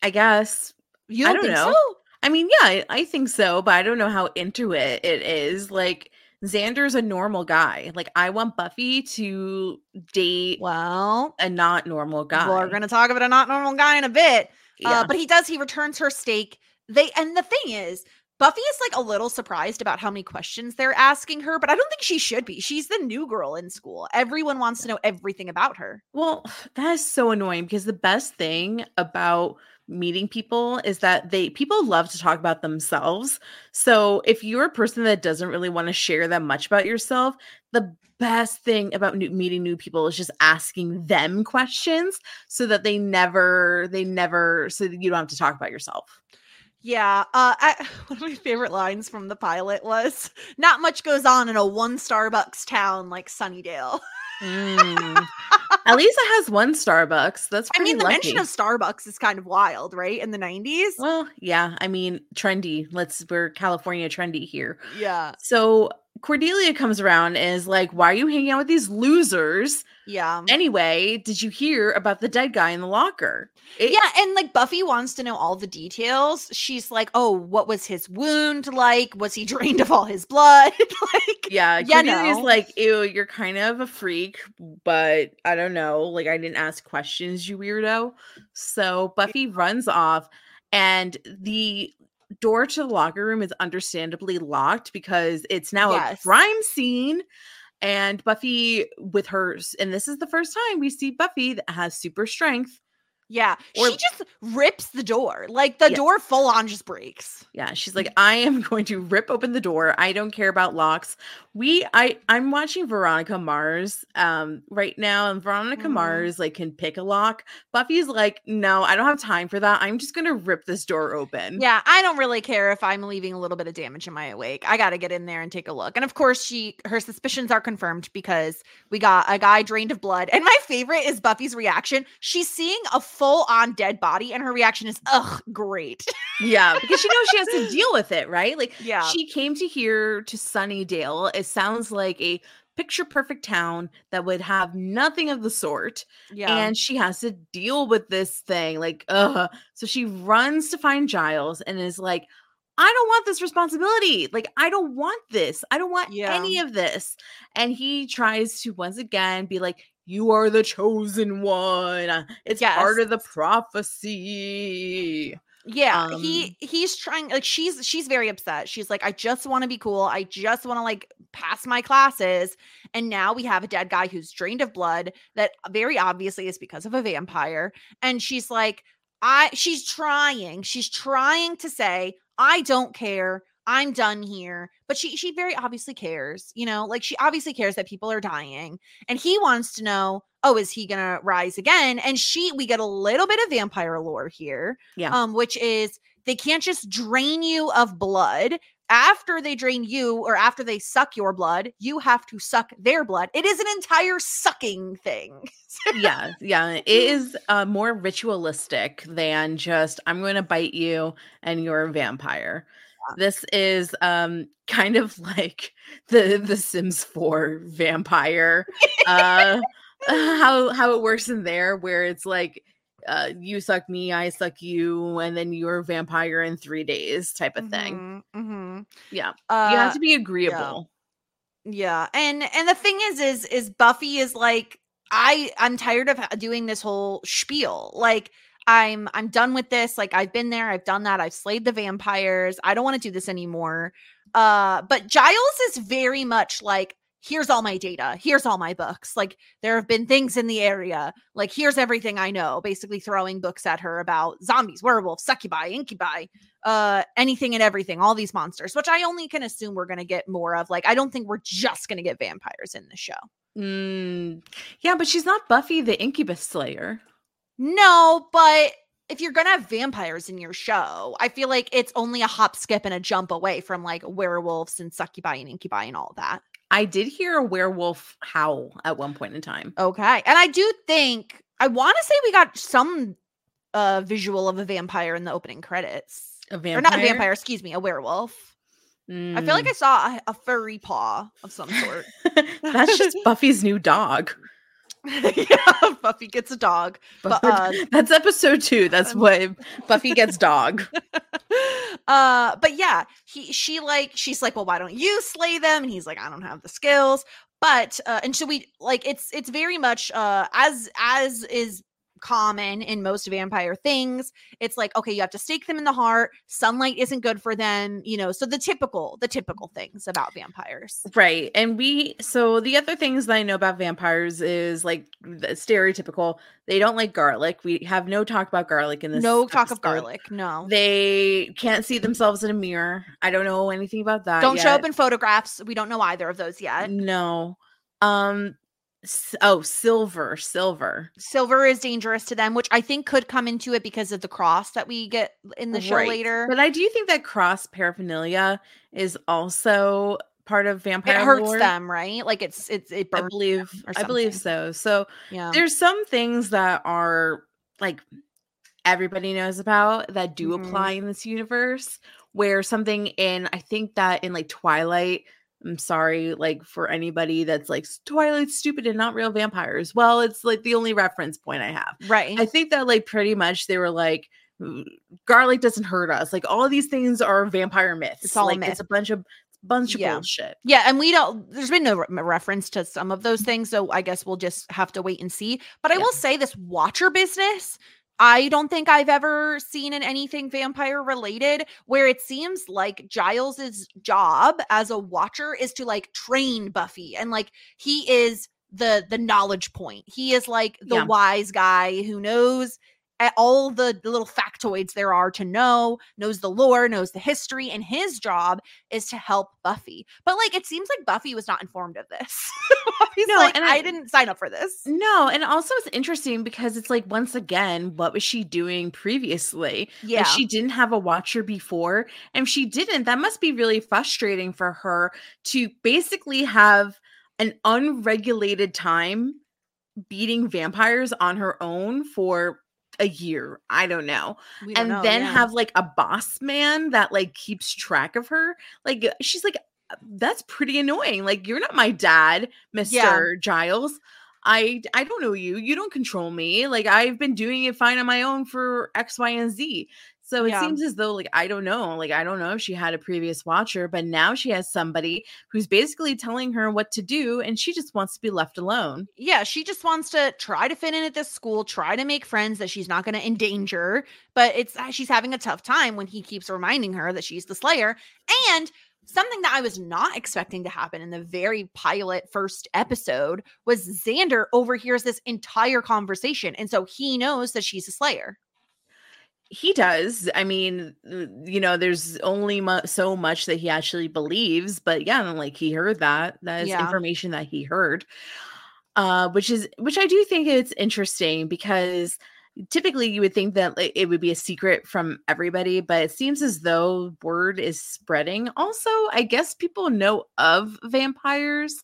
I guess. You I don't, don't think know. so? I mean, yeah, I, think so, but I don't know how into it it is. Like Xander's a normal guy. Like I want Buffy to date Well, a not normal guy. we're going to talk about a not normal guy in a bit. yeah. Uh, but he does. He returns her stake. They and the thing is, Buffy is like a little surprised about how many questions they're asking her, but I don't think she should be. She's the new girl in school. Everyone wants to know everything about her. Well, that is so annoying because the best thing about meeting people is that they people love to talk about themselves. So if you're a person that doesn't really want to share that much about yourself, the best thing about new, meeting new people is just asking them questions so that they never they never so that you don't have to talk about yourself. Yeah, uh, I, one of my favorite lines from the pilot was, "Not much goes on in a one Starbucks town like Sunnydale." Mm. At least it has one Starbucks. That's I mean, the lucky. mention of Starbucks is kind of wild, right? In the '90s. well, yeah. I mean, trendy. Let's we're California trendy here. Yeah, So Cordelia comes around and is like, "Why are you hanging out with these losers?" yeah, Anyway, did you hear about the dead guy in the locker? It- yeah. And like Buffy wants to know all the details. She's like, "Oh, what was his wound like? Was he drained of all his blood?" like, Yeah, You Cordelia's know. like, ew, you're kind of a freak, but I don't know. Like, I didn't ask questions, you weirdo. So Buffy runs off, and the door to the locker room is understandably locked because it's now Yes. a crime scene. And Buffy, with her, and this is the first time we see Buffy that has super strength. Yeah. Or- she just rips the door. Like the Yes. door full on just breaks. Yeah, she's like, I am going to rip open the door. I don't care about locks. We, I, I'm watching Veronica Mars, um, right now, and Veronica Mhm. Mars like can pick a lock. Buffy's like, no, I don't have time for that. I'm just gonna rip this door open. Yeah, I don't really care if I'm leaving a little bit of damage in my awake. I got to get in there and take a look. And of course, she her suspicions are confirmed because we got a guy drained of blood. And my favorite is Buffy's reaction. She's seeing a full on dead body, and her reaction is, "Ugh, great." yeah, because she knows she has to deal with it, right? Like, Yeah. she came to here to Sunnydale. It sounds like a picture perfect town that would have nothing of the sort. yeah, and she has to deal with this thing like uh so she runs to find giles and is like i don't want this responsibility like i don't want this i don't want Yeah. any of this and he tries to once again be like you are the chosen one it's part of the prophecy yeah. um, he he's trying. Like she's she's very upset. She's like, "I just want to be cool. I just want to like pass my classes." And now we have a dead guy who's drained of blood. That very obviously is because of a vampire. And she's like, I she's trying. She's trying to say, I don't care. I'm done here. But she she very obviously cares, you know, like she obviously cares that people are dying. And he wants to know, oh, is he gonna rise again? And she we get a little bit of vampire lore here. Yeah. Um, which is they can't just drain you of blood. After they drain you or after they suck your blood, you have to suck their blood. It is an entire sucking thing. yeah yeah it is uh, more ritualistic than just i'm going to bite you and you're a vampire this is um kind of like the the sims 4 vampire uh how how it works in there where it's like uh you suck me i suck you and then you're a vampire in three days type of thing Mhm, mhm. yeah Uh, you have to be agreeable Yeah. And and the thing is is is Buffy is like I I'm tired of doing this whole spiel. Like I'm I'm done with this. Like I've been there, I've done that. I've slayed the vampires. I don't want to do this anymore. Uh but Giles is very much like here's all my data. Here's all my books. Like there have been things in the area. Like here's everything I know. Basically throwing books at her about zombies, werewolves, succubi, incubi, uh anything and everything all these monsters which i only can assume we're going to get more of like i don't think we're just going to get vampires in the show mm, yeah but she's not buffy the incubus slayer no but if you're going to have vampires in your show i feel like it's only a hop skip and a jump away from like werewolves and succubi and incubi and all that. I did hear a werewolf howl at one point in time. Okay and i do think i want to say we got some uh visual of a vampire in the opening credits. A vampire or not a vampire? excuse me a werewolf. I feel like i saw a, a furry paw of some sort. Mm. That's just Buffy's new dog. yeah, Buffy gets a dog. But, uh, That's episode two. That's what Buffy gets dog. uh, but yeah, he she like she's like, well, why don't you slay them? And he's like, I don't have the skills. But uh, and so we like it's it's very much uh as as is common in most vampire things. It's like, okay, you have to stake them in the heart. Sunlight isn't good for them, you know. So the typical, the typical things about vampires. Right. And we, so the other things that I know about vampires is like the stereotypical, they don't like garlic. We have no talk about garlic in this. No talk of garlic. No. They can't see themselves in a mirror. I don't know anything about that. don't show up in photographs. We don't know either of those yet. No. Um, oh, silver, silver. Silver is dangerous to them, which I think could come into it because of the cross that we get in the show Right. later. But I do think that cross paraphernalia is also part of vampire it hurts lore. them, right? Like it's it's it I believe I believe so. So Yeah. there's some things that are like everybody knows about that do Mhm. apply in this universe where something in I think that in like Twilight I'm sorry like for anybody that's like Twilight's stupid and not real vampires. Well, it's like the only reference point I have. right. I think that like pretty much they were like "Mm, garlic doesn't hurt us. Like all these things are vampire myths. It's all a like myth. it's a bunch of bunch of Yeah. bullshit. yeah, and we don't there's been no re- reference to some of those things, so I guess we'll just have to wait and see. But I Yeah. will say this watcher business I don't think I've ever seen in anything vampire related where it seems like Giles's job as a watcher is to like train Buffy and like he is the the knowledge point. He is like the Yeah. wise guy who knows all the little factoids there are to know, knows the lore, knows the history, and his job is to help Buffy. But like it seems like Buffy was not informed of this. No, like, and I, I- didn't sign up for this. No, and also it's interesting because it's like once again, what was she doing previously? Yeah. Like she didn't have a watcher before. And if she didn't, that must be really frustrating for her to basically have an unregulated time beating vampires on her own for a year. I don't know. Don't and know, then yeah. have like a boss man that like keeps track of her. Like uh, she's like, "Uh, that's pretty annoying. Like you're not my dad, Mister Giles. I I don't know you. You don't control me. Like I've been doing it fine on my own for X, Y, and Z. So it Yeah. seems as though like I don't know. Like I don't know if she had a previous watcher, but now she has somebody who's basically telling her what to do, and she just wants to be left alone. yeah, she just wants to try to fit in at this school, try to make friends that she's not going to endanger, but it's uh, she's having a tough time when he keeps reminding her that she's the slayer. And something that I was not expecting to happen in the very pilot first episode was Xander overhears this entire conversation and so he knows that she's a slayer. He does i mean uh, you know there's only mu- so much that he actually believes but yeah like he heard that that is Yeah. information that he heard uh which is which i do think it's interesting because typically you would think that like, it would be a secret from everybody but it seems as though word is spreading also i guess people know of vampires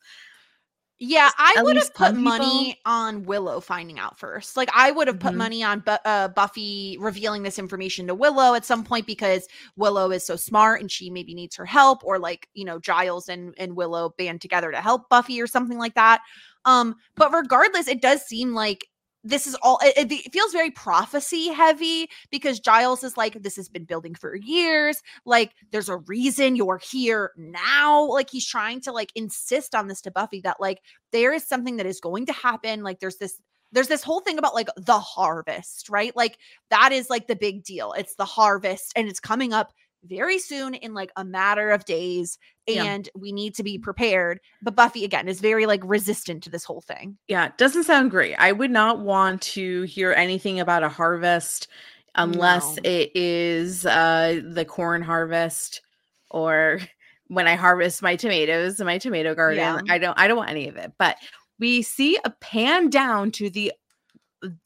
Yeah, I would have put money people- on Willow finding out first. Like I would have put Mhm. money on Bu- uh, Buffy revealing this information to Willow at some point because Willow is so smart and she maybe needs her help, or like you know Giles and and Willow band together to help Buffy or something like that. Um, but regardless, it does seem like this is all it, it- feels very prophecy heavy because Giles is like this has been building for years. Like there's a reason you're here now. Like he's trying to like insist on this to Buffy that like there is something that is going to happen. Like there's this there's this whole thing about like the harvest right? Like that is like the big deal. It's the harvest and it's coming up very soon in like a matter of days Yeah. and we need to be prepared but Buffy again is very like resistant to this whole thing Yeah, it doesn't sound great. I would not want to hear anything about a harvest unless No. it is uh the corn harvest or when I harvest my tomatoes in my tomato garden. Yeah. I don't I don't want any of it. But we see a pan down to the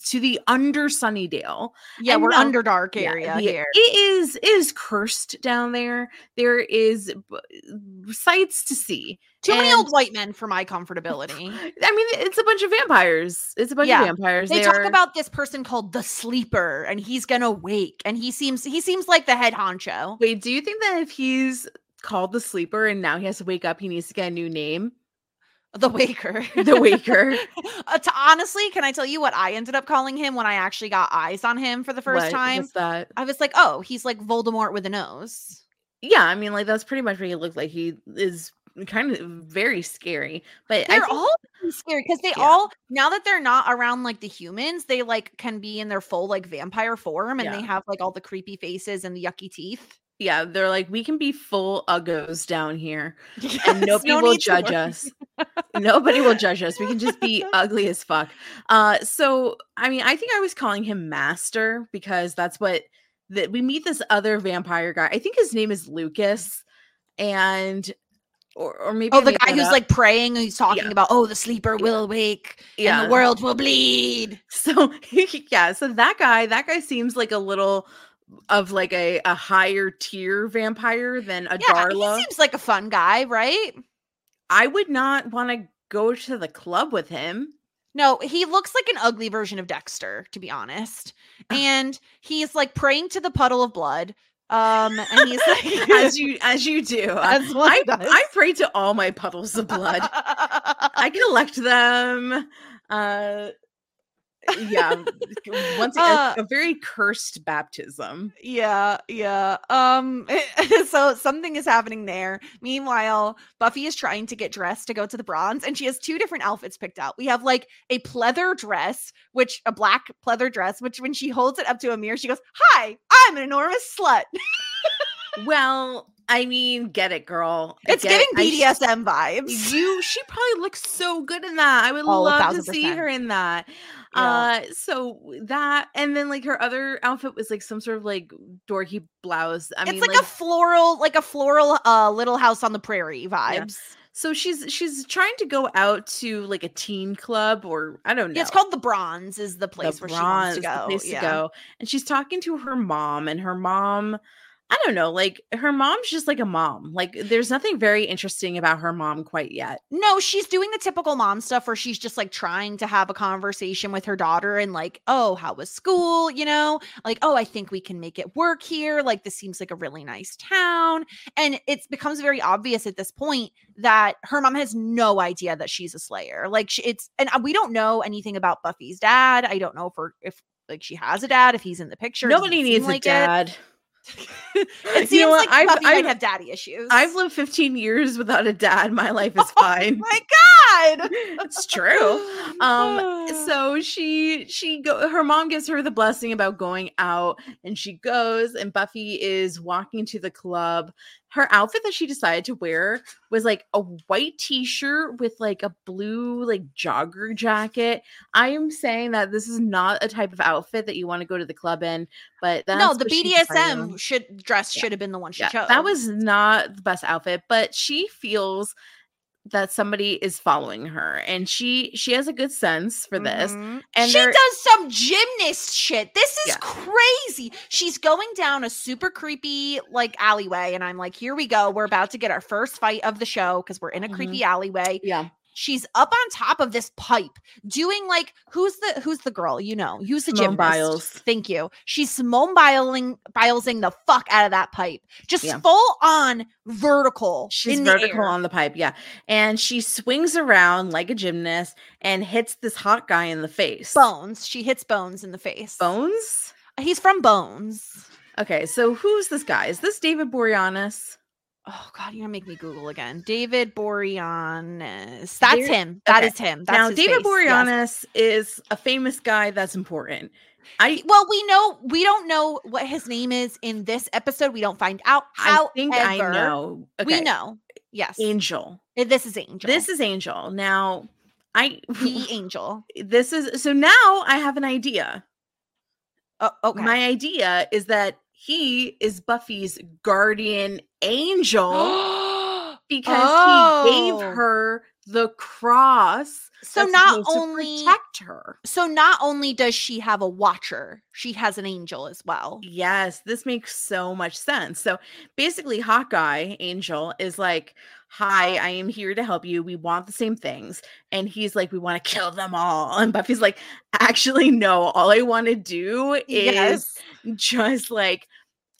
to the under Sunnydale. yeah And we're no, underdark Yeah, area the- here It is it is cursed down there. There is b- sights to see. too many old white men for my comfortability I mean, it's a bunch of vampires. It's a bunch Yeah. of vampires. they talk are- about this person called the sleeper and he's gonna wake and he seems he seems like the head honcho Wait, do you think that if he's called the sleeper and now he has to wake up, he needs to get a new name? The waker The waker. uh, to, honestly can i tell you what i ended up calling him when i actually got eyes on him for the first What- time What's that? i was like oh he's like voldemort with a nose Yeah, I mean, like that's pretty much what he looked like. He is kind of very scary. But They're think, all scary because they Yeah. all now that they're not around like the humans, they like can be in their full like vampire form and they have like all the creepy faces and the yucky teeth. Yeah, they're like we can be full uggos down here, Yes, and nobody no will judge us. Nobody will judge us. We can just be ugly as fuck. Uh, so I mean, I think I was calling him Master because that's what that we meet this other vampire guy. I think his name is Lucas, and or or maybe Oh, I the guy who's up. like praying, He's talking Yeah. about, oh, the sleeper Yeah. will wake yeah. and the world will bleed. So yeah, so that guy, that guy seems like a little of like a, a higher tier vampire than a Yeah, Darla. he seems like a fun guy, right? I would not want to go to the club with him. No, he looks like an ugly version of Dexter, to be honest. And he's like praying to the puddle of blood. Um, and he's like, As you as you do. As I. I pray to all my puddles of blood. I collect them. Uh yeah. Once again, Uh, a very cursed baptism. Yeah, yeah. Um so something is happening there. Meanwhile, Buffy is trying to get dressed to go to the bronze and she has two different outfits picked out. We have like a pleather dress, which a black pleather dress, which when she holds it up to a mirror, she goes, "Hi, I'm an enormous slut." Well, I mean, get it, girl. I It's it. giving I- BDSM vibes. you she probably looks so good in that i would Oh, love to see her in that Yeah. uh so that and then like her other outfit was like some sort of like dorky blouse i it's mean like, like, a floral, like a floral uh little house on the prairie vibes. so she's she's trying to go out to like a teen club or i don't know Yeah, It's called the Bronze, is the the place where bronze, she wants to go. place yeah. to go and she's talking to her mom and her mom i don't know like her mom's just like a mom like there's nothing very interesting about her mom quite yet No, she's doing the typical mom stuff where she's just like trying to have a conversation with her daughter and like, oh, how was school? You know, like, oh, I think we can make it work here. Like, this seems like a really nice town. And it becomes very obvious at this point that her mom has no idea that she's a slayer. Like, she, it's, and uh, we don't know anything about Buffy's dad. I don't know if her, if like she has a dad, if he's in the picture. Nobody needs like a dad It You seems know like I've- might I've- have daddy issues. I've lived 15 years without a dad. My life is fine. my God. it's true. Um so she she go her mom gives her the blessing about going out and she goes and Buffy is walking to the club. Her outfit that she decided to wear was like a white t-shirt with like a blue like jogger jacket. I am saying that this is not a type of outfit that you want to go to the club in, but that's no, the what she decided on. BDSM should dress Yeah. should have been the one she Yeah, chose. that was not the best outfit, but she feels that somebody is following her and she she has a good sense for this Mhm. and she does some gymnast shit. This is Yeah. crazy. She's going down a super creepy like alleyway, and I'm like, here we go. We're about to get our first fight of the show because we're in a Mhm. creepy alleyway. yeah She's up on top of this pipe, doing like who's the who's the girl? You know, who's the Simone gymnast? Biles. Thank you. She's Simone Biling Bilesing the fuck out of that pipe, just Yeah. full on vertical. she's in the vertical on the pipe yeah and she swings around like a gymnast and hits this hot guy in the face Bones. She hits Bones in the face. bones He's from Bones. okay so who's this guy is this david boreanaz Oh God, you're gonna make me Google again. David Boreanaz. That's There- him. That okay. is him. That's now david face, yes. boreanaz is a famous guy that's important i Well, we know we don't know what his name is in this episode. We don't find out. i However, think i know We know. Yes. angel Uh, This is Angel. This is Angel. Now, I the Angel. this is so now I have an idea. Oh, okay. My idea is that he is Buffy's guardian angel because he gave Oh. her the cross. so not only protect her. so not only does she have a watcher, she has an angel as well. Yes, this makes so much sense. So basically, Hawkeye Angel is like, Hi, I am here to help you. We want the same things. And he's like, We want to kill them all. And Buffy's like, Actually, no, all I want to do is Yes. just like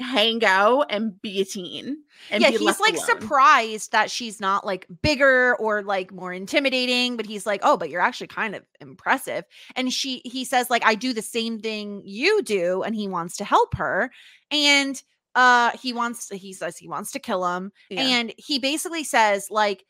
hang out and be a teen. And yeah, he's like alone. surprised that she's not like bigger or like more intimidating, but he's like, "Oh, but you're actually kind of impressive." And she he says like, "I do the same thing you do," and he wants to help her. And uh he wants to, he says he wants to kill him Yeah. and he basically says like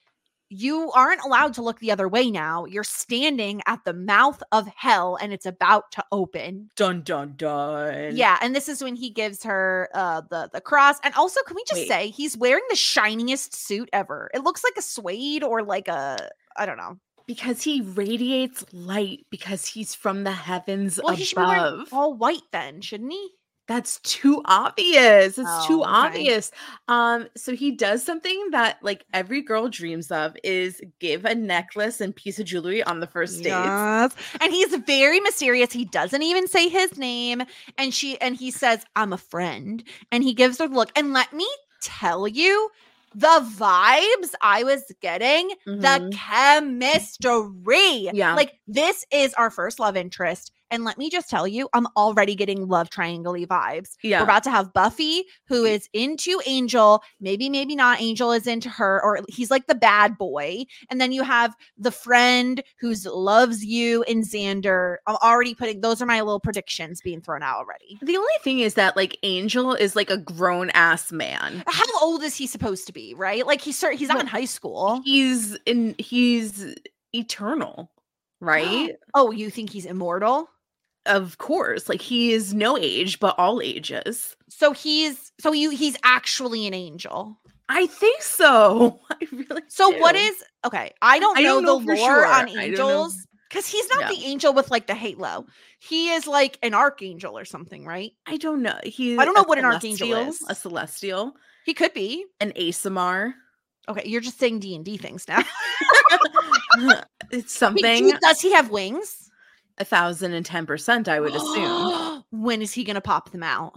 you aren't allowed to look the other way now you're standing at the mouth of hell and it's about to open dun dun dun. yeah and this is when he gives her uh the the cross and also can we just Wait. say he's wearing the shiniest suit ever it looks like a suede or like a i don't know because he radiates light because he's from the heavens well he should be wearing above. all white then shouldn't he That's too obvious. It's too Oh, okay. obvious. Um, so he does something that like every girl dreams of is give a necklace and piece of jewelry on the first date. Yes. And he's very mysterious. He doesn't even say his name. And she and he says, I'm a friend. And he gives her the look. And let me tell you, the vibes I was getting, Mhm. the chemistry. Yeah. Like this is our first love interest. And let me just tell you, I'm already getting love triangle vibes. Yeah. We're about to have Buffy, who is into Angel. Maybe, maybe not. Angel is into her, or he's like the bad boy. And then you have the friend who's loves you and Xander. I'm already putting those are my little predictions being thrown out already. the only thing is that like Angel is like a grown ass man. How old is he supposed to be? Right? Like he's he's not Well, in high school. He's in he's eternal, right? Oh, you think he's immortal? Of course. Like he is no age, but all ages. So he's so you he's actually an angel. I think so. I really So what do. is okay? I don't I know don't know the lore sure. on I don't know. angels because he's not Yeah. the angel with like the halo. He is like an archangel or something, right? I don't know. he I don't know what an archangel is. A celestial, He could be. an Aasimar. Okay, you're just saying D and D things now. it's something does he have wings? A thousand and ten percent, I would assume. when is he gonna pop them out?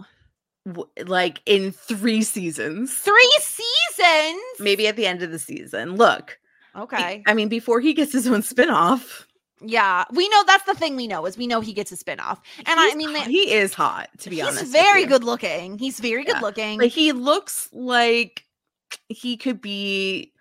Like in three seasons, Three seasons. maybe at the end of the season. Look, Okay. I mean, before he gets his own spinoff, Yeah, we know that's the thing we know is we know he gets a spinoff, and I mean hot- he is hot. To be he's honest, with very good looking. He's very good looking. Like he looks like he could be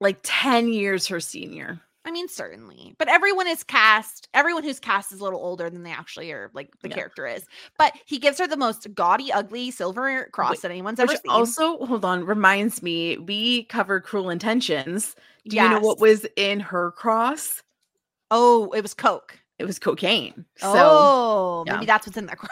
like ten years her senior. I mean, certainly, but everyone is cast. Everyone who's cast is a little older than they actually are. Like the Yeah. character is, but he gives her the most gaudy, ugly silver cross Wait, that anyone's ever seen. also, hold on, reminds me, we covered Cruel Intentions. Do you know what was in her cross? Oh, it was Coke. It was cocaine. So, oh, maybe yeah. that's what's in that cross.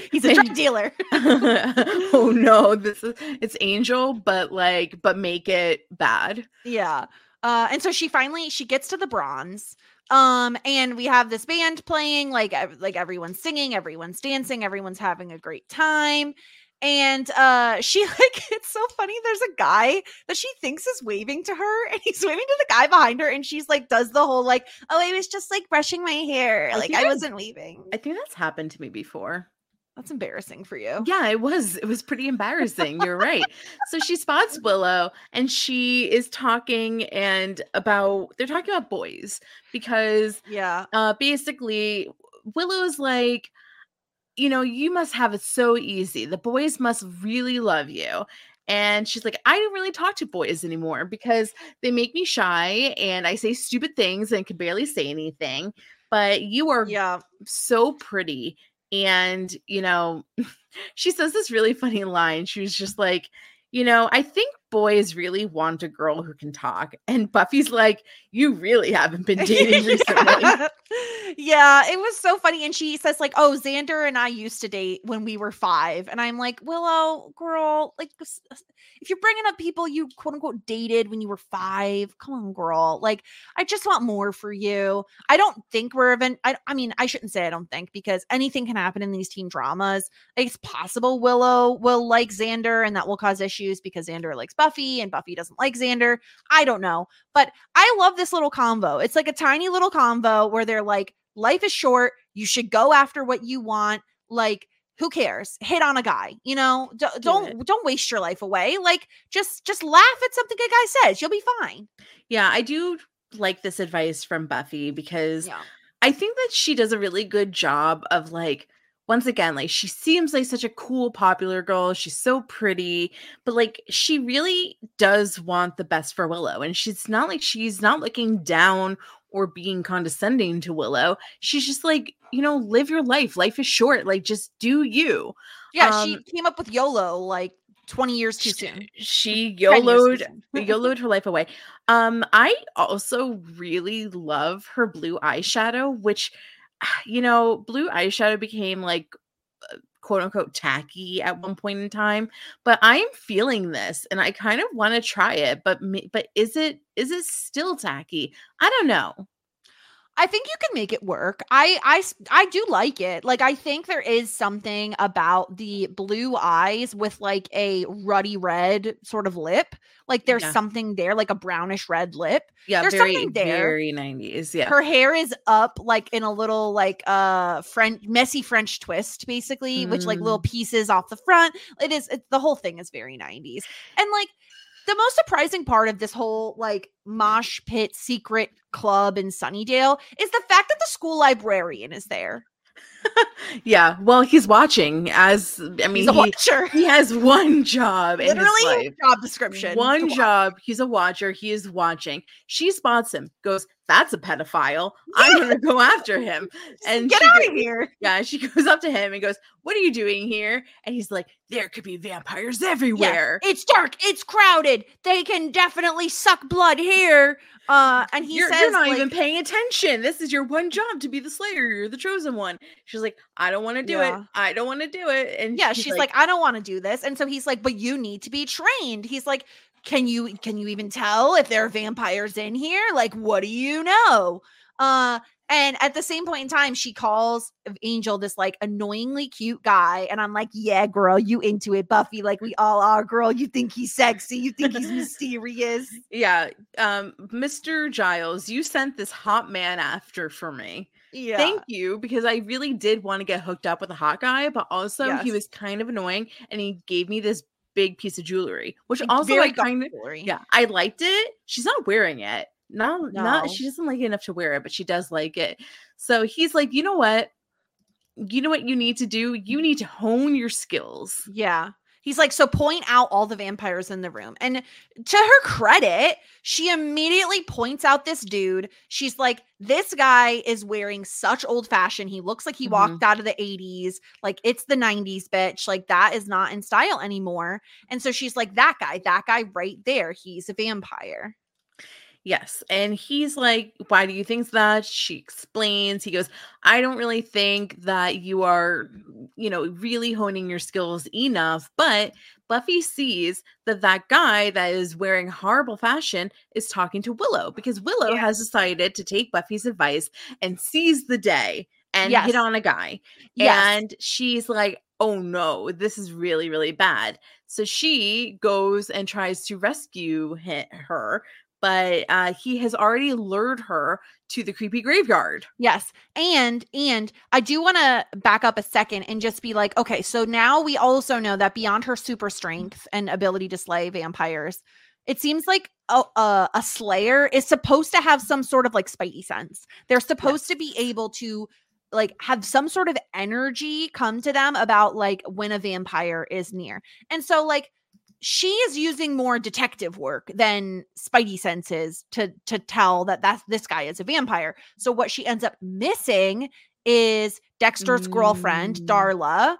He's a drug dealer. oh no, this is it's Angel, but like, but make it bad. Yeah. Uh, and so she finally she gets to the bronze. Um, and we have this band playing, like like everyone's singing, everyone's dancing, everyone's having a great time. And uh she like it's so funny. There's a guy that she thinks is waving to her, and he's waving to the guy behind her, and she's like does the whole like, oh, I was just like brushing my hair. I Like I I- wasn't waving. I think that's happened to me before. That's embarrassing for you. Yeah, it was. It was pretty embarrassing. You're right. So she spots Willow and she is talking and about they're talking about boys because Yeah. uh basically Willow's like you know, you must have it so easy. The boys must really love you. And she's like, I don't really talk to boys anymore because they make me shy and I say stupid things and can barely say anything. But you are Yeah. so pretty. And, you know, she says this really funny line. She was just like, you know, I think boys really want a girl who can talk. And Buffy's like, you really haven't been dating recently. yeah. Yeah, it was so funny. And she says, like, oh, Xander and I used to date when we were five. And I'm like, Willow, oh, girl, like, if you're bringing up people you quote unquote dated when you were five, come on, girl. Like, I just want more for you. I don't think we're even, I, I mean, I shouldn't say I don't think because anything can happen in these teen dramas. It's possible Willow will like Xander and that will cause issues because Xander likes Buffy and Buffy doesn't like Xander. I don't know. But I love this little convo. It's like a tiny little convo where they're like, life is short. You should go after what you want. Like, who cares? Hit on a guy, you know? D- don't don't waste your life away. Like, just just laugh at something a guy says. You'll be fine. yeah, I do like this advice from Buffy because Yeah. I think that she does a really good job of like once again like she seems like such a cool popular girl she's so pretty but like she really does want the best for Willow and she's not like she's not looking down or being condescending to Willow. She's just like, you know, live your life. Life is short. Like, just do you. Yeah, she Um, came up with YOLO like 20 years too She- soon. She 10 years YOLO'd. YOLO'd her life away. Um, I also really love her blue eyeshadow, which you know, blue eyeshadow became like uh, quote unquote tacky at one point in time, but I'm feeling this and I kind of want to try it, but but is it is it still tacky? I don't know. I think you can make it work. I I I do like it. Like I think there is something about the blue eyes with like a ruddy red sort of lip. Like there's Yeah. something there, like a brownish red lip. Yeah, There's very something there. very 90s. Yeah. Her hair is up like in a little like uh French messy French twist, basically, which like little pieces off the front. It is it, the whole thing is very 90s. And like the most surprising part of this whole like mosh pit secret club in Sunnydale is the fact that the school librarian is there. yeah. Well, he's watching as I mean He's a he, watcher. he has one job in his Literally job description. One watch. job. He's a watcher. He is watching. She spots him, goes, That's a pedophile. I'm going to go after him. And Get out of here. Yeah. She goes up to him and goes, What are you doing here? And he's like, There could be vampires Yeah, everywhere. it's dark. It's crowded. They can definitely suck blood here. Uh, and he you're, says, you're not like- even paying attention. This is your one job to be the slayer. You're the chosen one. She's like, I don't want to do Yeah. it. I don't want to do it. And yeah he's she's like, i don't want to do this and so he's like but you need to be trained he's like can you can you even tell if there are vampires in here like what do you know uh and at the same point in time she calls angel this like annoyingly cute guy and i'm like yeah girl you into it buffy like we all are girl you think he's sexy you think he's mysterious Yeah. Um, Mr. Giles, you sent this hot man after for me. yeah Thank you, because I really did want to get hooked up with a hot guy, but also he was kind of annoying and he gave me this big piece of jewelry, which Like, also I kind of yeah, I liked it. She's not wearing it. Not not No. she doesn't like it enough to wear it, but she does like it. So he's like, you know what? You know what you need to do? You need to hone your skills. Yeah. He's like, so point out all the vampires in the room. And to her credit, she immediately points out this dude. She's like, this guy is wearing such old fashioned. He looks like he Mhm. walked out of the 80s. Like, it's the 90s, bitch. Like, that is not in style anymore. And so she's like, that guy, that guy right there, he's a vampire. Yes. And he's like, Why do you think that? She explains. He goes, I don't really think that you are, you know, really honing your skills enough. But Buffy sees that that guy that is wearing horrible fashion is talking to Willow because Willow Yeah. has decided to take Buffy's advice and seize the day and Yes. hit on a guy. Yes. And she's like, oh no, this is really, really bad. So she goes and tries to rescue her, but uh, he has already lured her to the creepy graveyard. Yes. And and I do want to back up a second and just be like, okay, so now we also know that beyond her super strength and ability to slay vampires, it seems like a, a, a slayer is supposed to have some sort of like spidey sense. They're supposed to be able to like have some sort of energy come to them about like when a vampire is near. And so like she is using more detective work than spidey senses to to tell that that's this guy is a vampire. So what she ends up missing is Dexter's girlfriend, Mm. Darla,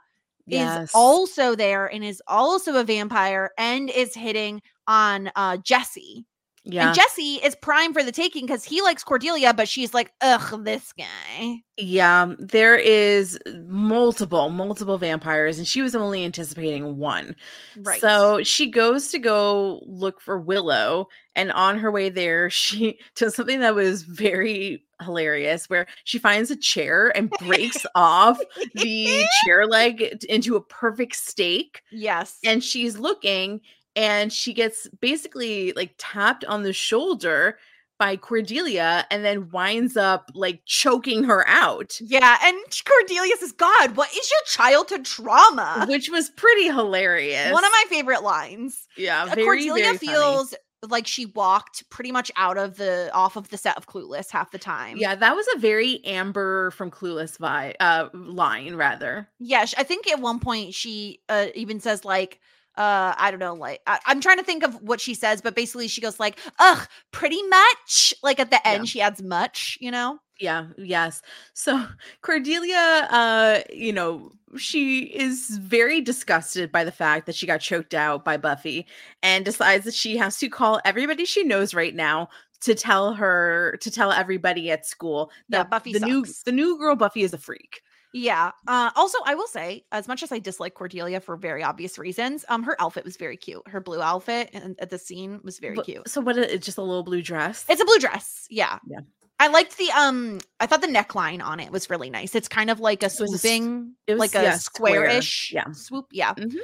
is also there and is also a vampire and is hitting on uh Jesse. Yeah. And Jesse is prime for the taking because he likes Cordelia, but she's like, ugh, this guy. Yeah, um, there is multiple, multiple vampires, and she was only anticipating one. Right. So she goes to go look for Willow, and on her way there, she does something that was very hilarious where she finds a chair and breaks off the chair leg into a perfect stake. yes. And she's looking, and she gets basically like tapped on the shoulder by Cordelia and then winds up like choking her out. yeah, and Cordelia says, God, what is your childhood trauma? which was pretty hilarious. One of my favorite lines. yeah, Uh, very, Cordelia very feels like she walked pretty much out of the off of the set of Clueless half the time. Yeah, that was a very Amber from Clueless vibe uh line rather. Yeah, I think at one point she uh, even says like uh i don't know like I, i'm trying to think of what she says but basically she goes like ugh pretty much like at the end Yeah. she adds much you know Yeah, yes. So Cordelia, uh, you know, she is very disgusted by the fact that she got choked out by Buffy and decides that she has to call everybody she knows right now to tell her to tell everybody at school Yeah, that Buffy the new the new girl Buffy is a freak. Yeah uh also i will say as much as i dislike cordelia for very obvious reasons um her outfit was very cute her blue outfit and at the scene was very But- cute So what it's just a little blue dress. It's a blue dress. Yeah. Yeah. I liked the um I thought the neckline on it was really nice. It's kind of like a It was swooping it was, like a yeah, square. square-ish Yeah. swoop. Yeah. Mhm.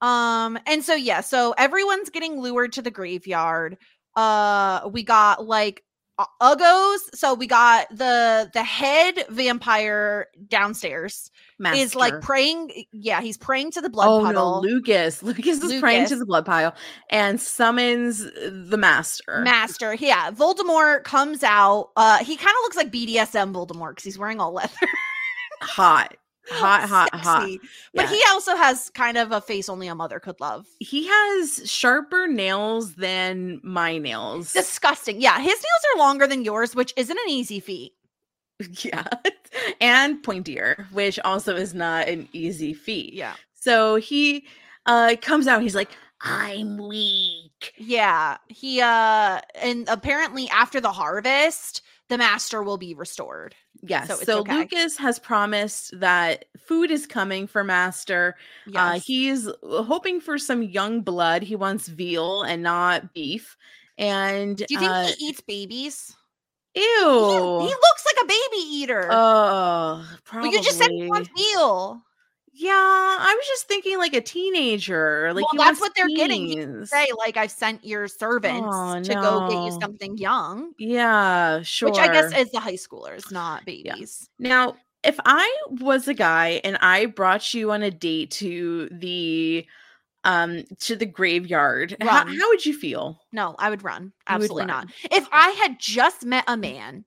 Um and so yeah, so everyone's getting lured to the graveyard. Uh we got like uh, uggos. So we got the the head vampire downstairs is like praying. Yeah, he's praying to the blood oh puddle. no, Lucas. Lucas is praying to the blood pile and summons the master. Master, yeah. Voldemort comes out. Uh, he kind of looks like BDSM Voldemort because he's wearing all leather. hot. Hot, hot, hot. But Yeah. he also has kind of a face only a mother could love. he has sharper nails than my nails. Disgusting. Yeah, his nails are longer than yours, which isn't an easy feat. yeah. and pointier, which also is not an easy feat. Yeah. So he uh comes out, he's like, I'm weak. Yeah. He uh and apparently after the harvest, the master will be restored. Yes. So So, okay. Lucas has promised that food is coming for Master. Uh, he's hoping for some young blood. He wants veal and not beef. And Do you think uh, he eats babies? ew. He, he looks like a baby eater. Oh, but probably. you just said he wants veal. Yeah, I was just thinking like a teenager. Like Well, that's what they're getting. You. Say like I've sent your servants Oh, to go get you something young. Yeah, sure. Which I guess is the high schoolers, not babies. now, if I was a guy and I brought you on a date to the um to the graveyard, how, how would you feel? No, I would run. You would Absolutely run. not. If I had just met a man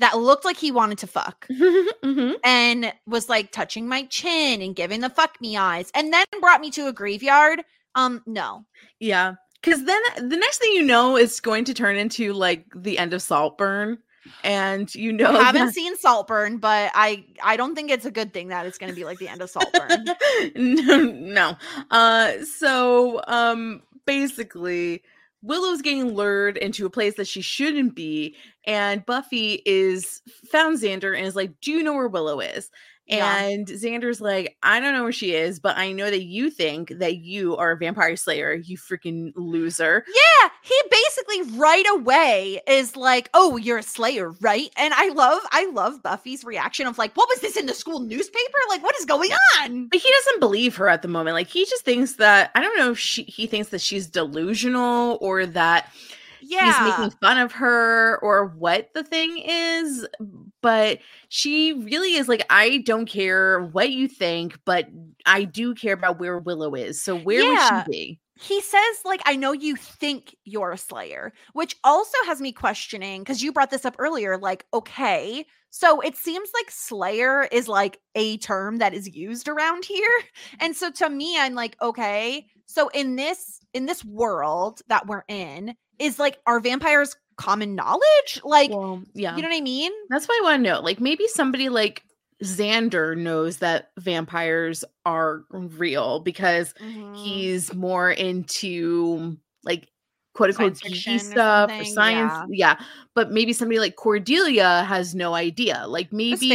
that looked like he wanted to fuck Mhm. and was like touching my chin and giving the fuck me eyes and then brought me to a graveyard, um, no. Yeah, because then the next thing you know, it's going to turn into like the end of Saltburn, and you know I haven't that- seen Saltburn, but I I don't think it's a good thing that it's gonna be like the end of Saltburn. no, no. Uh, so um, basically, Willow's getting lured into a place that she shouldn't be, and Buffy is found Xander and is like, "Do you know where Willow is?" Yeah. And Xander's like, "I don't know where she is, but I know that you think that you are a vampire slayer. You freaking loser." Yeah, he basically right away is like, "Oh, you're a slayer, right?" And I love, I love Buffy's reaction of like, "What was this in the school newspaper? Like, what is going on?" But he doesn't believe her at the moment. Like he just thinks that I don't know if she he thinks that she's delusional or that Yeah, he's making fun of her or what the thing is but she really is like i don't care what you think but i do care about where willow is so where Yeah. would she be he says like, "I know you think you're a slayer," which also has me questioning because you brought this up earlier. Like, okay, so it seems like slayer is like a term that is used around here, and so to me, I'm like, okay, so in this in this world that we're in, is like, are vampires common knowledge? Like, well yeah You know what I mean? that's what i want to know like maybe somebody like xander knows that vampires are real because Mhm. he's more into like quote unquote Science geeky fiction or stuff or science yeah. yeah but maybe somebody like cordelia has no idea like maybe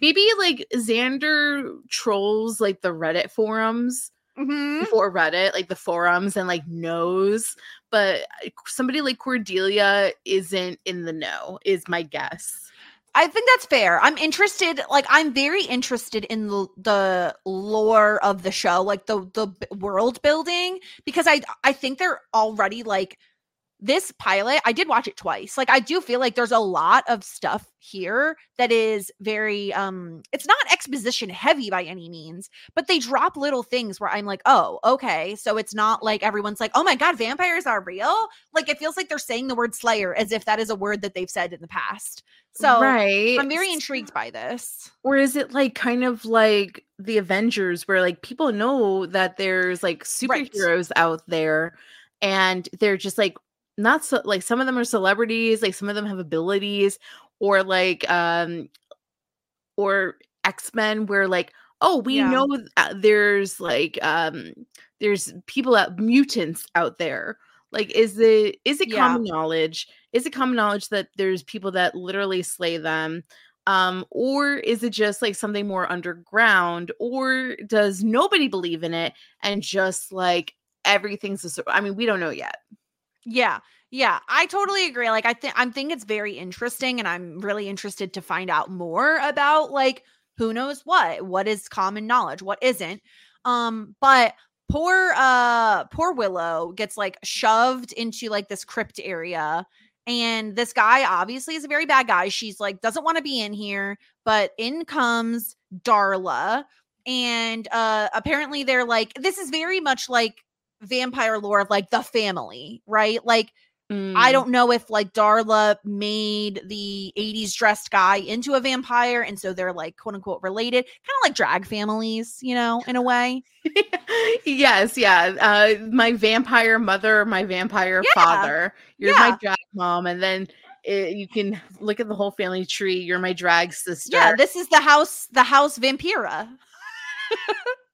maybe like Xander trolls like the Reddit forums Mhm. before Reddit, like the forums, and like knows, but uh, somebody like Cordelia isn't in the know, is my guess. I think that's fair. I'm interested. Like, I'm very interested in the the lore of the show, like the the world building, because I I think they're already like this pilot, I did watch it twice. Like I do feel like there's a lot of stuff here that is very um it's not exposition heavy by any means, but they drop little things where I'm like, "Oh, okay." So it's not like everyone's like, "Oh my god, vampires are real?" Like it feels like they're saying the word slayer as if that is a word that they've said in the past. So right. I'm very intrigued by this. Or is it like kind of like the Avengers where like people know that there's like Right. superheroes out there and they're just like not so like some of them are celebrities, like some of them have abilities or like um or X-Men where like oh, we Yeah. know uh, there's like um there's people out mutants out there. Like is it is it Yeah. common knowledge? Is it common knowledge that there's people that literally slay them? um or is it just like something more underground or does nobody believe in it and just like everything's a i mean we don't know yet Yeah. Yeah, I totally agree. Like I think I'm think it's very interesting and I'm really interested to find out more about like who knows what, what is common knowledge, what isn't. Um but poor uh poor Willow gets like shoved into like this crypt area and this guy obviously is a very bad guy. She's like doesn't want to be in here, but in comes Darla and uh apparently they're like this is very much like vampire lore of like the family, right? Like I Mm, don't know if like Darla made the 80s dressed guy into a vampire and so they're like quote unquote related, kind of like drag families, you know, in a way. yes yeah uh my vampire mother my vampire Yeah, father you're my drag mom and then it, you can look at the whole family tree you're my drag sister Yeah, this is the house the house vampira.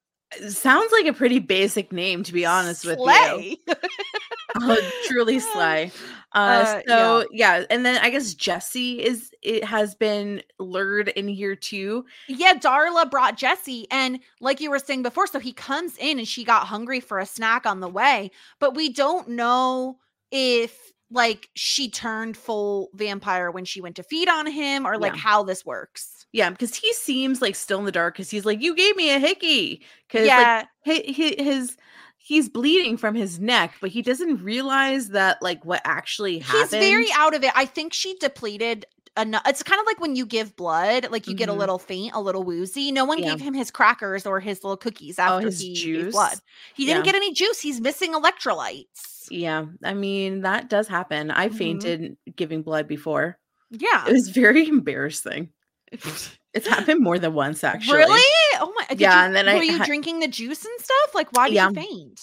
sounds like a pretty basic name to be honest with you Slay. oh, truly slay. Uh, Uh, so yeah. and then I guess Jesse is it has been lured in here too. yeah, Darla brought Jesse and like you were saying before, so he comes in and she got hungry for a snack on the way, but we don't know if like she turned full vampire when she went to feed on him or like Yeah. how this works. Yeah, because he seems like still in the dark because he's like, "You gave me a hickey." Because Yeah. like hi- hi- his he's bleeding from his neck, but he doesn't realize that like what actually happened. He's very out of it. I think she depleted enough. It's kind of like when you give blood, like you get a Mhm. little faint, a little woozy. No one Yeah. gave him his crackers or his little cookies Oh, after his he gave blood. He didn't get any juice. He's missing electrolytes. Yeah, I mean that does happen. I Mhm. fainted giving blood before. Yeah. It was very embarrassing. It's happened more than once actually. Really? Oh my! Yeah, you- and then I were you ha- drinking the juice and stuff? Like, why did Yeah. you faint?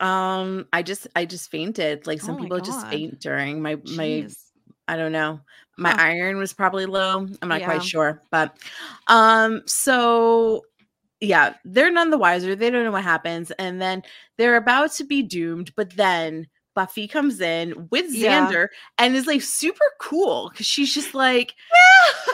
Um, I just I just fainted. Like some Oh my people just faint during my my Jeez. I don't know. My Huh. iron was probably low. I'm not Yeah. quite sure, but um so yeah, they're none the wiser. They don't know what happens and then they're about to be doomed, but then Buffy comes in with Yeah. Xander and is like super cool cuz she's just like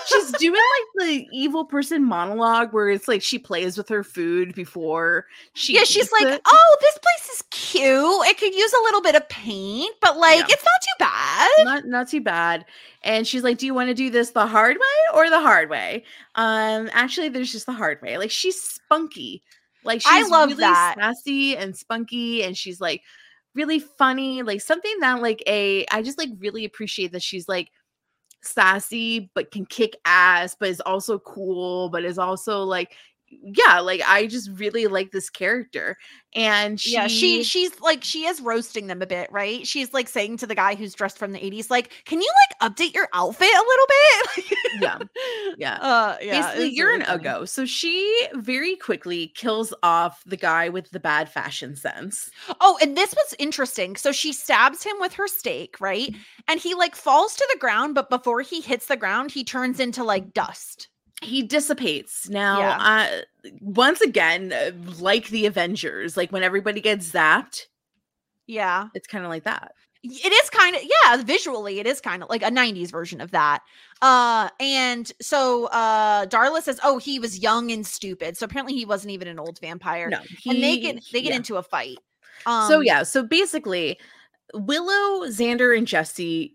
she's doing like the evil person monologue where it's like she plays with her food before she yeah, she's like, it. oh, this place is cute. It could use a little bit of paint, but like, Yeah. it's not too bad. not not too bad and she's like do you want to do this the hard way or the hard way um actually there's just the hard way like she's spunky like she's I love really that. sassy and spunky and she's like really funny like something that like a i just like really appreciate that she's like sassy but can kick ass but is also cool but is also like yeah like i just really like this character and she, yeah, she she's like she is roasting them a bit, right? She's like saying to the guy who's dressed from the 80s, like, can you like update your outfit a little bit? Yeah, yeah. Uh yeah. Basically, you're really an funny. Ugo. So she very quickly kills off the guy with the bad fashion sense. Oh, and this was interesting. So she stabs him with her stake, right? Mm-hmm. And he like falls to the ground, but before he hits the ground, he turns into like dust. He dissipates. Now, Yeah. uh, once again, uh, like the Avengers, like when everybody gets zapped, Yeah. it's kind of like that. It is kind of yeah, visually it is kind of like a 90s version of that. Uh and so uh Darla says, "Oh, he was young and stupid." So apparently he wasn't even an old vampire. No, and they get they get yeah. into a fight. Um so yeah, so basically, Willow, Xander, and Jesse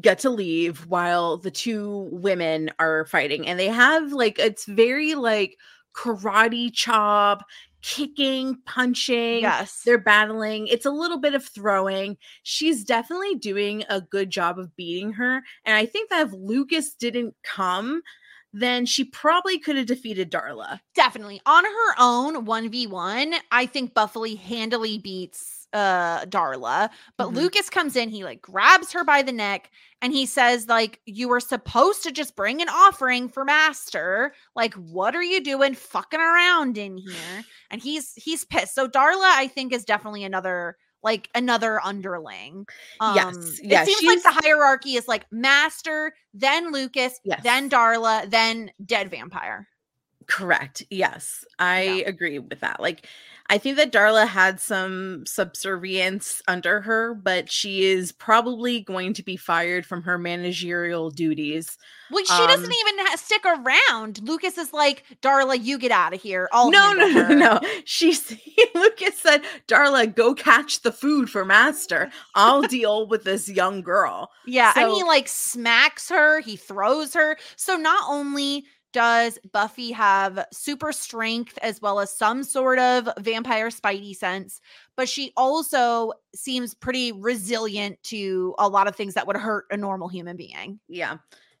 get to leave while the two women are fighting, and they have like it's very like karate chop, kicking, punching. Yes. They're battling. It's a little bit of throwing. She's definitely doing a good job of beating her. And I think that if Lucas didn't come, then she probably could have defeated Darla. Definitely. On her own 1v1, I think Buffy handily beats uh Darla. But Mhm. Lucas comes in, he like grabs her by the neck and he says like you were supposed to just bring an offering for master. Like what are you doing fucking around in here? And he's he's pissed. So Darla I think is definitely another like another underling. Um Yes, yeah, it seems like the hierarchy is like master, then Lucas, Yes. then Darla, then dead vampire. Correct. Yes. I agree with that. Like I think that Darla had some subservience under her, but she is probably going to be fired from her managerial duties. Well, she doesn't Um, even ha- stick around. Lucas is like, Darla, you get out of here. I'll no, no, no, her." no. She's Lucas said, Darla, go catch the food for master. I'll deal with this young girl. Yeah, and he like smacks her, he throws her. So not only does Buffy have super strength as well as some sort of vampire spidey sense, but she also seems pretty resilient to a lot of things that would hurt a normal human being. Yeah.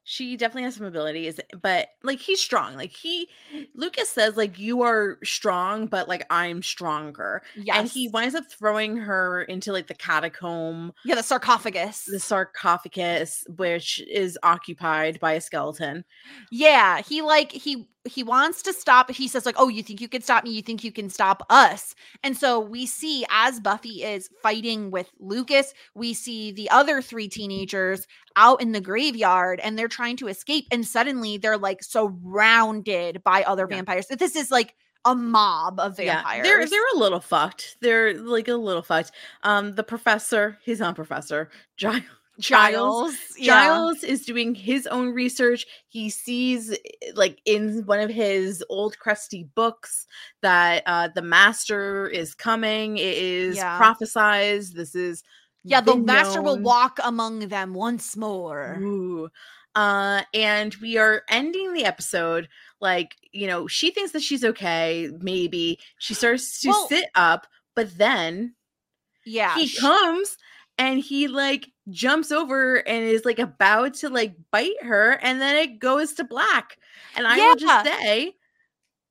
She definitely has some abilities, but like he's strong. Like he Lucas says, like, you are strong, but like I'm stronger. Yeah, And he winds up throwing her into like the catacomb, yeah, the sarcophagus. the sarcophagus, which is occupied by a skeleton. Yeah, he like he he wants to stop. He says like, "Oh, you think you can stop me? You think you can stop us?" And so we see as Buffy is fighting with Lucas, we see the other three teenagers out in the graveyard and they're trying to escape and suddenly they're like surrounded by other Yeah. vampires. This is like a mob of vampires. Yeah, they're they're a little fucked. They're like a little fucked. Um, the professor, he's not professor, Giles. Giles. yeah. Giles is doing his own research. He sees, eh, like, in one of his old crusty books, that uh, the master is coming. It is Yeah. prophesized. This is Yeah, the master will walk among them once more. Ooh. Uh, and we are ending the episode like, you know, she thinks that she's okay. Maybe she starts to Well- sit up, but then Yeah. he sh- comes and he like jumps over and is like about to like bite her, and then it goes to black. And I will just say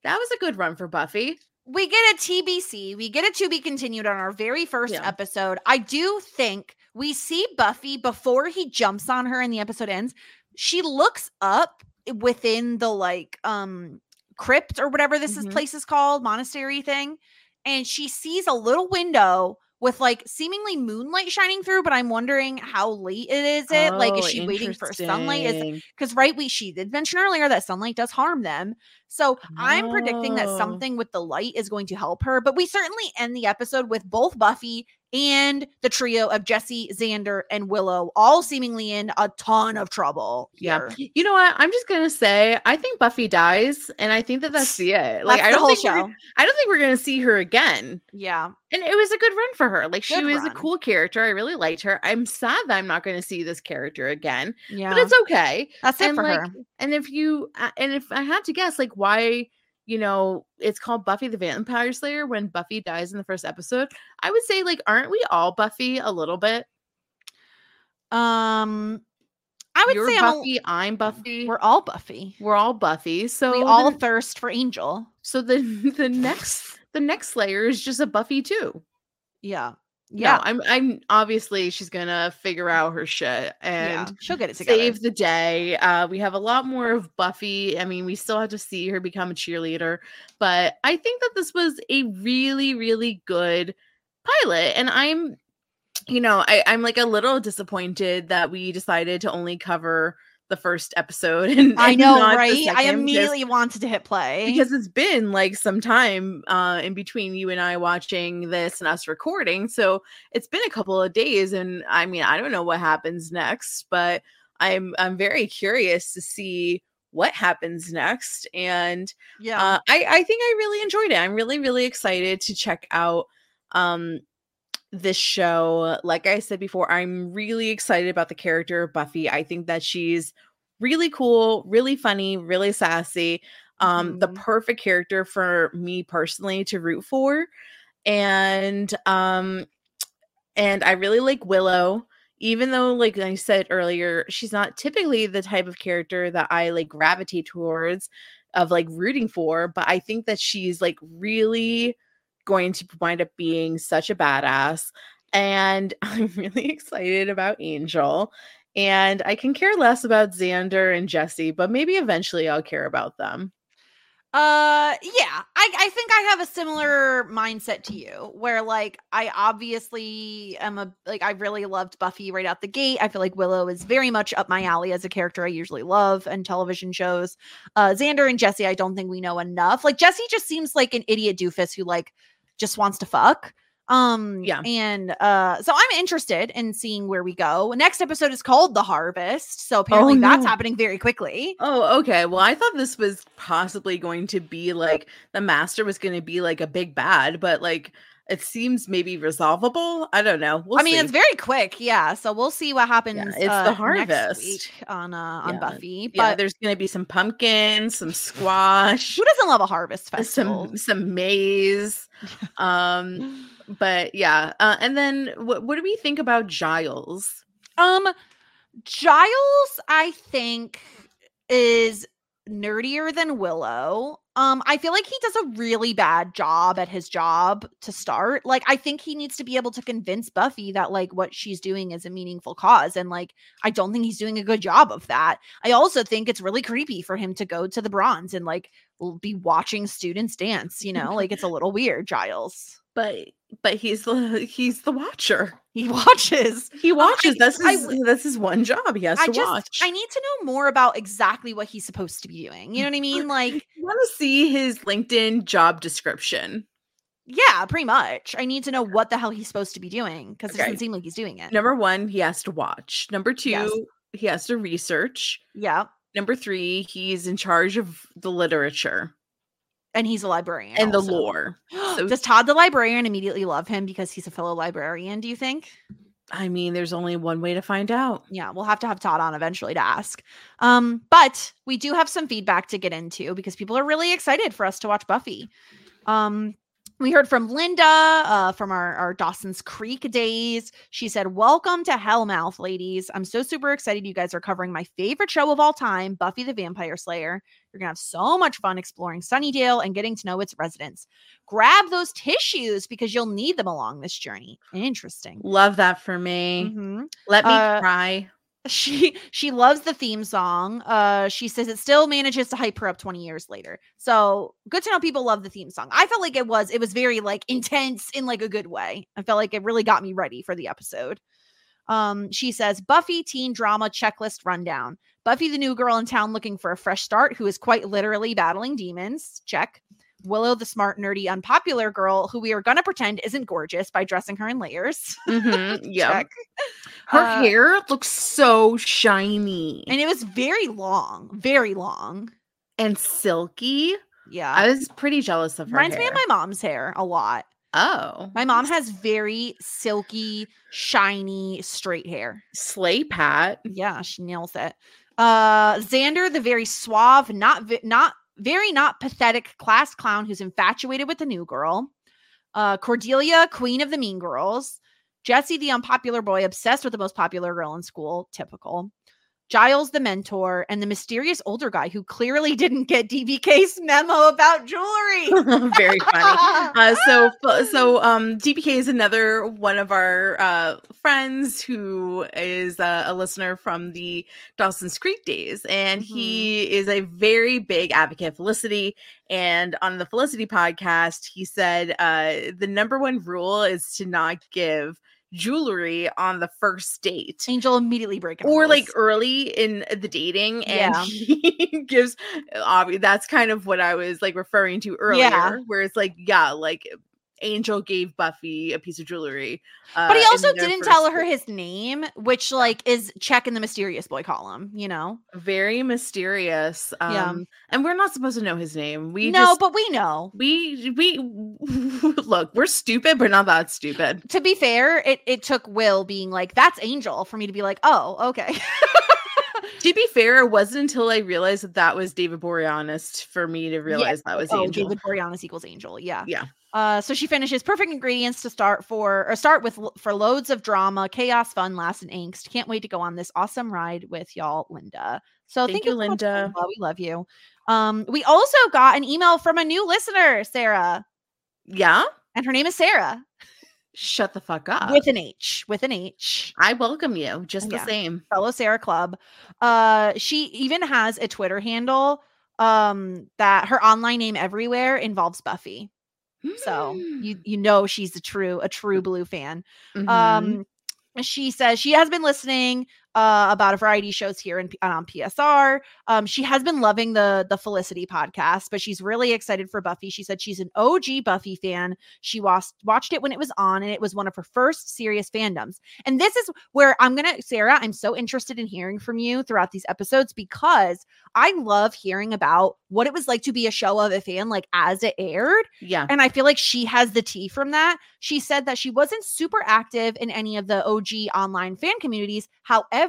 that was a good run for Buffy. we get a TBC, we get a to be continued on our very first Yeah. episode. I do think we see Buffy before he jumps on her and the episode ends. She looks up within the like um crypt or whatever this is Mhm. place is called, monastery thing, and she sees a little window with like seemingly moonlight shining through, but I'm wondering how late it is it? like is Oh, she waiting for sunlight? Is because right we she did mention earlier that sunlight does harm them so i'm predicting that Oh. something with the light is going to help her but we certainly end the episode with both buffy and the trio of jesse xander and willow all seemingly in a ton of trouble Yeah. You know what? I'm just gonna say I think Buffy dies, and I think that that's the it. Like That's I don't think we're- show I don't think we're gonna see her again. yeah And it was a good run for her. Like she Good was a cool character. I really liked her. I'm sad that I'm not going to see this character again, yeah but it's okay. that's it and for like, her and if you, uh, and if I had to guess, like why, you know, it's called Buffy the Vampire Slayer when Buffy dies in the first episode, I would say like, aren't we all Buffy a little bit? um i would You're say I'm Buffy. I'm Buffy. we're all buffy We're all Buffy. So we all the, thirst for angel so the the next the next Slayer is just a Buffy too. yeah Yeah, yeah I'm. I'm obviously she's gonna figure out her shit and yeah she'll get it together save the day. Uh, we have a lot more of Buffy. I mean, we still have to see her become a cheerleader, but I think that this was a really, really good pilot, and I'm, you know, I, I'm like a little disappointed that we decided to only cover the first episode. And i and know right i immediately wanted to hit play because it's been like some time uh in between you and I watching this and us recording. So it's been a couple of days and I mean I don't know what happens next, but I'm I'm very curious to see what happens next and yeah uh I I think I really enjoyed it. I'm really really excited to check out um this show. Like I said before, I'm really excited about the character of Buffy. I think that she's really cool, really funny, really sassy. Um, the Mhm. perfect character for me personally to root for. And um and I really like Willow, even though, like I said earlier, she's not typically the type of character that I like gravitate towards of like rooting for, but I think that she's like really going to wind up being such a badass. And I'm really excited about Angel. And I can care less about Xander and Jesse, but maybe eventually I'll care about them. Uh yeah, I I think I have a similar mindset to you where like I obviously am a like I really loved Buffy right out the gate. I feel like Willow is very much up my alley as a character I usually love and television shows. Uh Xander and Jesse I don't think we know enough. Like Jesse just seems like an idiot doofus who like just wants to fuck. Um Yeah. and uh so I'm interested in seeing where we go. Next episode is called The Harvest. So apparently that's no. happening very quickly. Oh, okay. Well, I thought this was possibly going to be like the master was going to be like a big bad, but like it seems maybe resolvable. I don't know. We'll I mean, see. it's very quick, yeah. So we'll see what happens. it's the uh, next harvest. week on uh, on Yeah. Buffy. yeah, But there's going to be some pumpkins, some squash, who doesn't love a harvest festival? some some maize. Um, but yeah. Uh, and then what what do we think about Giles? Um, Giles, I think, is nerdier than Willow. Um, I feel like he does a really bad job at his job to start. Like, I think he needs to be able to convince Buffy that like what she's doing is a meaningful cause. And like, I don't think he's doing a good job of that. I also think it's really creepy for him to go to the bronze and like be watching students dance, you know, like it's a little weird, Giles. But but he's the he's the watcher. He watches. He watches. that's I his w- that's his one job. He has I to just watch. I need to know more about exactly what he's supposed to be doing. You know what I mean? Like, I want to see his LinkedIn job description. yeah, pretty much. I need to know what the hell he's supposed to be doing because it doesn't seem like he's doing it. Number one, he has to watch. Number two, Yes. he has to research. Yeah. Number three, he's in charge of the literature And he's a librarian. and the lore. So- Does Todd the librarian immediately love him because he's a fellow librarian, do you think? I mean, there's only one way to find out. Yeah, we'll have to have Todd on eventually to ask. Um, but we do have some feedback to get into because people are really excited for us to watch Buffy. Um, we heard from Linda uh, from our, our Dawson's Creek days. She said, Welcome to Hellmouth, ladies. I'm so super excited you guys are covering my favorite show of all time, Buffy the Vampire Slayer. You're going to have so much fun exploring Sunnydale and getting to know its residents. Grab those tissues because you'll need them along this journey. Interesting. Love that for me. Mhm Let me Uh, cry. She she loves the theme song uh she says it still manages to hype her up 20 years later. So good to know people love the theme song. I felt like it was it was very like intense in like a good way. I felt like it really got me ready for the episode. Um she says buffy teen drama checklist rundown. Buffy the new girl in town looking for a fresh start who is quite literally battling demons. Check willow the smart nerdy unpopular girl who we are gonna pretend isn't gorgeous by dressing her in layers. Mhm, yeah. Her Uh, hair looks so shiny. And it was very long very long. And silky. yeah. I was pretty jealous of her. reminds me of my mom's hair a lot. Oh, my mom has very silky shiny straight hair. Slay Pat. yeah she nails it. Uh xander the very suave not vi- not very not pathetic class clown who's infatuated with the new girl. Uh cordelia queen of the mean girls. Jesse the unpopular boy obsessed with the most popular girl in school typical Giles the mentor and the mysterious older guy who clearly didn't get DBK's memo about jewelry. Very funny. Uh, so so um DPK is another one of our uh friends who is uh, a listener from the Dawson's Creek days and he is a very big advocate of Felicity and on the Felicity podcast he said uh the number one rule is to not give jewelry on the first date Angel immediately breaking or like early in the dating and Yeah. he gives obviously that's kind of what i was like referring to earlier Yeah. where it's like yeah like angel gave buffy a piece of jewelry uh, but he also didn't tell her his name, which like is check in the mysterious boy column, you know? very mysterious um Yeah. and we're not supposed to know his name we no, just but we know. we we look we're stupid but not that stupid To be fair, it it took Will being like, "That's Angel," for me to be like, "Oh, okay." To be fair, it wasn't until I realized that that was David Boreanaz for me to realize that was oh, Angel. David Boreanaz equals Angel. Yeah. Yeah. Uh, so she finishes perfect ingredients to start for or start with for loads of drama, chaos, fun, laughs, and angst. Can't wait to go on this awesome ride with y'all, Linda. So Thank thank, you, Linda. We love you. Um, we also got an email from a new listener, Sarah, Yeah. and her name is Sarah Shut the fuck up. with an H. With an H. I welcome you just the Yeah. same. fellow Sarah Club. Uh, she even has a Twitter handle um that her online name everywhere involves Buffy. So you you know she's a true a true blue fan. Mhm. Um she says she has been listening uh, about a variety of shows here in, on PSR. Um, she has been loving the the Felicity podcast, but she's really excited for Buffy. She said she's an OG Buffy fan. She watched watched it when it was on, and it was one of her first serious fandoms. And this is where I'm gonna, Sarah. I'm so interested in hearing from you throughout these episodes because I love hearing about what it was like to be a show of a fan, like as it aired. yeah. And I feel like she has the tea from that. She said that she wasn't super active in any of the OG online fan communities. However,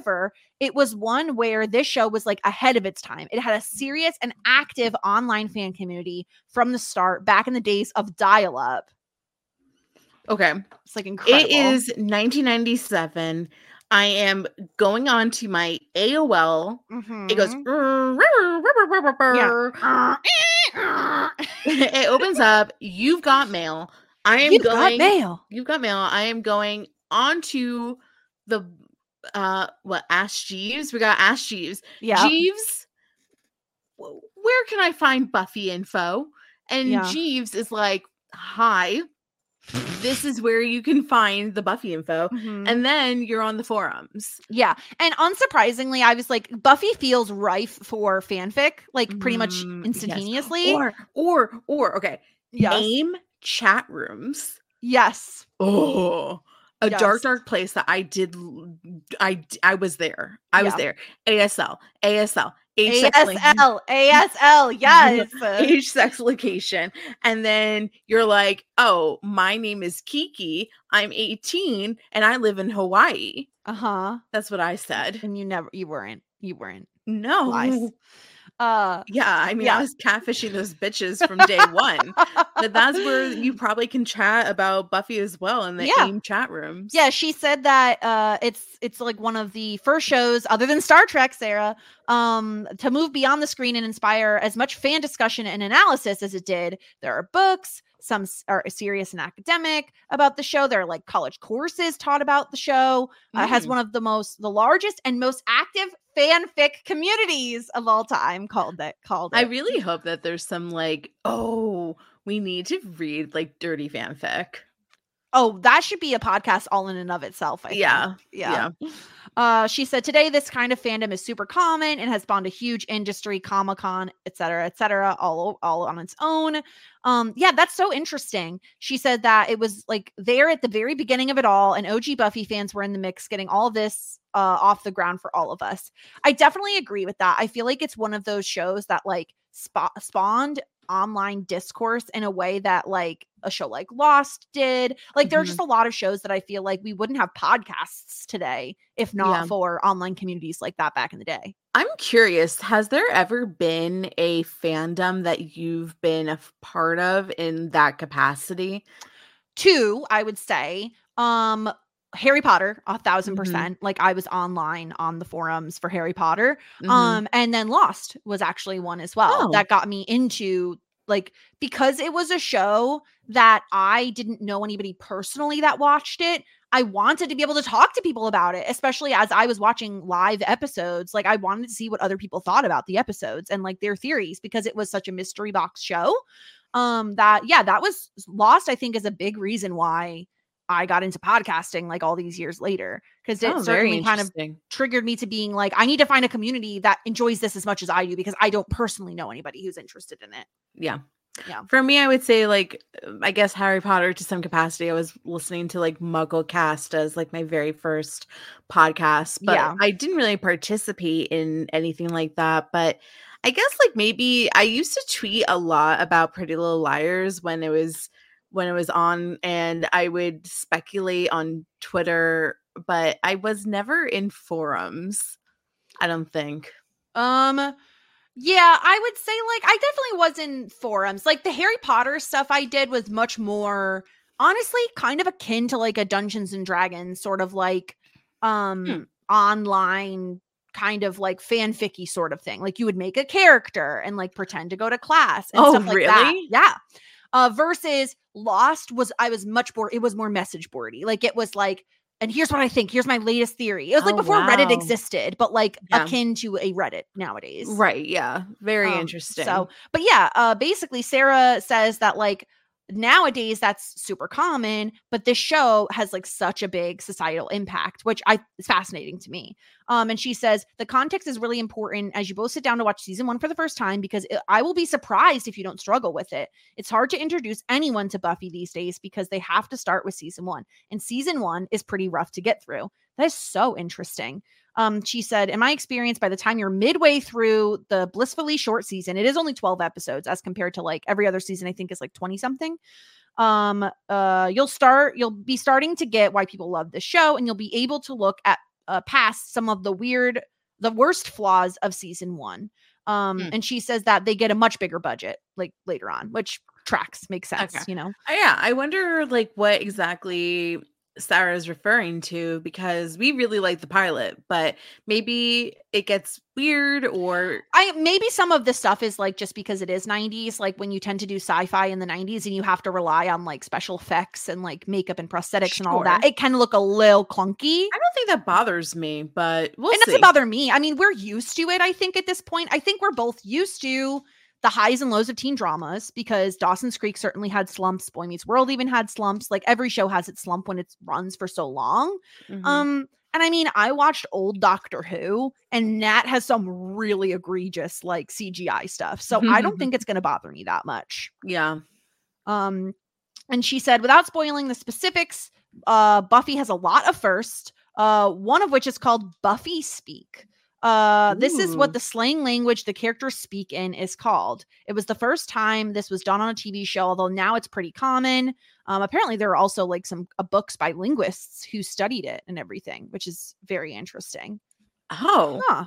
it was one where this show was like ahead of its time. It had a serious and active online fan community from the start, back in the days of dial up. Okay. It's like incredible. It is 1997. I am going on to my AOL. It goes. Mhm. Yeah. it opens up. You've got mail. I am You've going. got mail. You've got mail. I am going onto the uh what Ask Jeeves. We got Ask Jeeves. Yeah. Jeeves, where can I find Buffy info? And Yeah. Jeeves is like, Hi, this is where you can find the Buffy info. Mhm. And then you're on the forums. Yeah. And unsurprisingly, I was like, Buffy feels rife for fanfic, like pretty much Mm, yes. instantaneously. Or, or, or, okay. yes. Name chat rooms. Yes. Oh, a dark, Yes. dark place that I did. i i was there. I was there. ASL, ASL, age ASL, ASL, yes. age sex location, and then you're like, oh, my name is Kiki. I'm 18 and I live in Hawaii. Uh huh. That's what I said. And you never, you weren't, you weren't. No. Lies. Uh, Yeah, I mean, Yeah. I was catfishing those bitches from day one. but that's where you probably can chat about Buffy as well in the Yeah. AIM chat rooms. yeah, she said that uh, it's it's like one of the first shows, other than Star Trek, Sarah, um, to move beyond the screen and inspire as much fan discussion and analysis as it did. There are books, some are serious and academic about the show. There are like college courses taught about the show. Uh, has Mm. one of the most, the largest and most active fanfic communities of all time. Called it. Called it. I really hope that there's some like, oh, we need to read like dirty fanfic. Oh, that should be a podcast all in and of itself. I Yeah, think. yeah. Uh, she said today this kind of fandom is super common and has spawned a huge industry, Comic Con, et cetera, et cetera, all all on its own. Um, yeah, that's so interesting. She said that it was like there at the very beginning of it all, and OG Buffy fans were in the mix, getting all this uh, off the ground for all of us. I definitely agree with that. I feel like it's one of those shows that like spa- spawned online discourse in a way that like a show like Lost did. Like there are Mhm. just a lot of shows that I feel like we wouldn't have podcasts today if not Yeah. for online communities like that back in the day. I'm curious, has there ever been a fandom that you've been a part of in that capacity? Two, I would say, um Harry Potter, a 1000 Mhm. percent. Like I was online on the forums for Harry Potter. Mhm. Um, and then Lost was actually one as well Oh. that got me into like because it was a show that I didn't know anybody personally that watched it. I wanted to be able to talk to people about it, especially as I was watching live episodes. Like I wanted to see what other people thought about the episodes and like their theories because it was such a mystery box show. Um, that yeah, that was Lost. I think is a big reason why I got into podcasting like all these years later because it Oh, certainly kind of triggered me to being like, I need to find a community that enjoys this as much as I do because I don't personally know anybody who's interested in it. Yeah. Yeah. For me, I would say like um, I guess Harry Potter to some capacity. I was listening to like Muggle Cast as like my very first podcast, but Yeah. I didn't really participate in anything like that. But I guess like maybe I used to tweet a lot about Pretty Little Liars when it was when it was on, and I would speculate on Twitter, but I was never in forums. I don't think. Um yeah, I would say like I definitely was in forums. Like the Harry Potter stuff I did was much more honestly kind of akin to like a Dungeons and Dragons sort of like um Hmm. online kind of like fanficky sort of thing. Like you would make a character and like pretend to go to class and Oh, stuff like that. Yeah. Uh versus Lost was I was much more it was more message boardy. Like it was like and here's what I think. Here's my latest theory. It was like Oh, before Reddit existed, but like Yeah. akin to a Reddit nowadays. Right. Yeah. Very Um, interesting. So, but yeah, uh, basically, Sarah says that like nowadays that's super common, but this show has like such a big societal impact, which I is fascinating to me. Um, and she says the context is really important as you both sit down to watch season one for the first time because it, I will be surprised if you don't struggle with it. It's hard to introduce anyone to Buffy these days because they have to start with season one, and season one is pretty rough to get through. That is so interesting. Um, she said, In my experience, by the time you're midway through the blissfully short season, it is only 12 episodes as compared to like every other season, I think is like 20 something. Um, uh, you'll start, you'll be starting to get why people love the show, and you'll be able to look at uh, past some of the weird, the worst flaws of season one. Um, Hmm. and she says that they get a much bigger budget like later on, which tracks, makes sense, Okay. you know. Uh, yeah, I wonder like what exactly Sarah is referring to because we really like the pilot, but maybe it gets weird or I maybe some of this stuff is like just because it is 90s, like when you tend to do sci-fi in the 90s and you have to rely on like special effects and like makeup and prosthetics and all that. It can look a little clunky. I don't think that bothers me, but we'll and it see. doesn't bother me. I mean, we're used to it, I think, at this point. I think we're both used to the highs and lows of teen dramas because Dawson's Creek certainly had slumps. Boy Meets World even had slumps. Like every show has its slump when it runs for so long. Mhm. Um, and I mean, I watched old Doctor Who, and Nat has some really egregious like CGI stuff. So I don't think it's gonna bother me that much. yeah. Um, and she said, without spoiling the specifics, uh, Buffy has a lot of first. Uh, one of which is called Buffy Speak. Uh, this is what the slang language the characters speak in is called. It was the first time this was done on a TV show, although now it's pretty common. Um, apparently, there are also like some uh, books by linguists who studied it and everything, which is very interesting. Oh. Huh.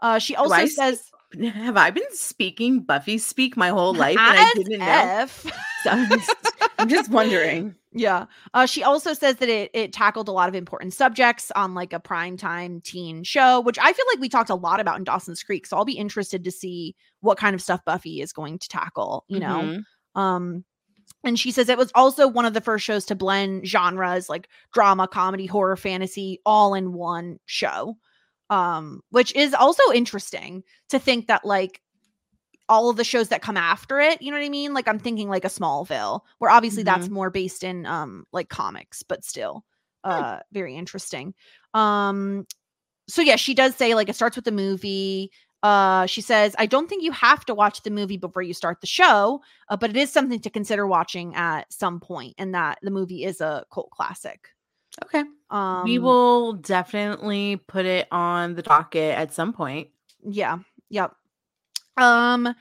Uh, she also I says, Have I been speaking Buffy speak my whole life and I didn't F. know?" So I'm, just, I'm just wondering. Yeah. Uh, she also says that it it tackled a lot of important subjects on like a primetime teen show, which I feel like we talked a lot about in Dawson's Creek. So I'll be interested to see what kind of stuff Buffy is going to tackle, you know. Mhm. Um and she says it was also one of the first shows to blend genres like drama, comedy, horror, fantasy all in one show. Um, which is also interesting to think that like all of the shows that come after it, you know what I mean? Like I'm thinking like a Smallville, where obviously that's more based in um like comics, but still uh very interesting. Um so yeah, she does say like it starts with the movie. Uh she says, I don't think you have to watch the movie before you start the show, uh, but it is something to consider watching at some point, and that the movie is a cult classic. Okay. Um we will definitely put it on the docket at some point. yeah yep. Um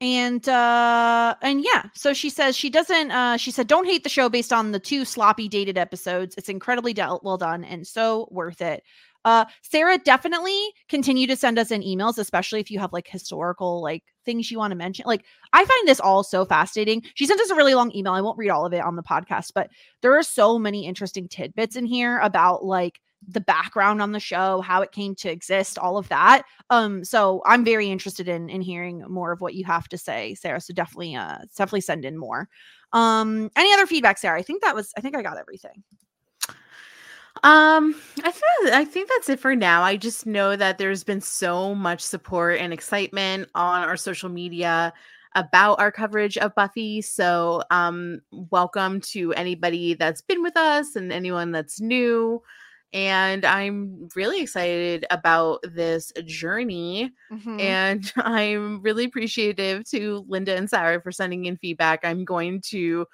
and uh and yeah so she says she doesn't uh she said don't hate the show based on the two sloppy dated episodes. It's incredibly del- well done and so worth it. Uh sarah definitely continue to send us in emails especially if you have like historical like things you want to mention like i find this all so fascinating. She sent us a really long email i won't read all of it on the podcast but there are so many interesting tidbits in here about like the background on the show how it came to exist all of that um so i'm very interested in in hearing more of what you have to say sarah so definitely uh definitely send in more. Um any other feedback sarah? I think that was i think i got everything Um, I think I think that's it for now. I just know that there's been so much support and excitement on our social media about our coverage of Buffy. So, um, welcome to anybody that's been with us and anyone that's new. And I'm really excited about this journey. Mhm. And I'm really appreciative to Linda and Sarah for sending in feedback. I'm going to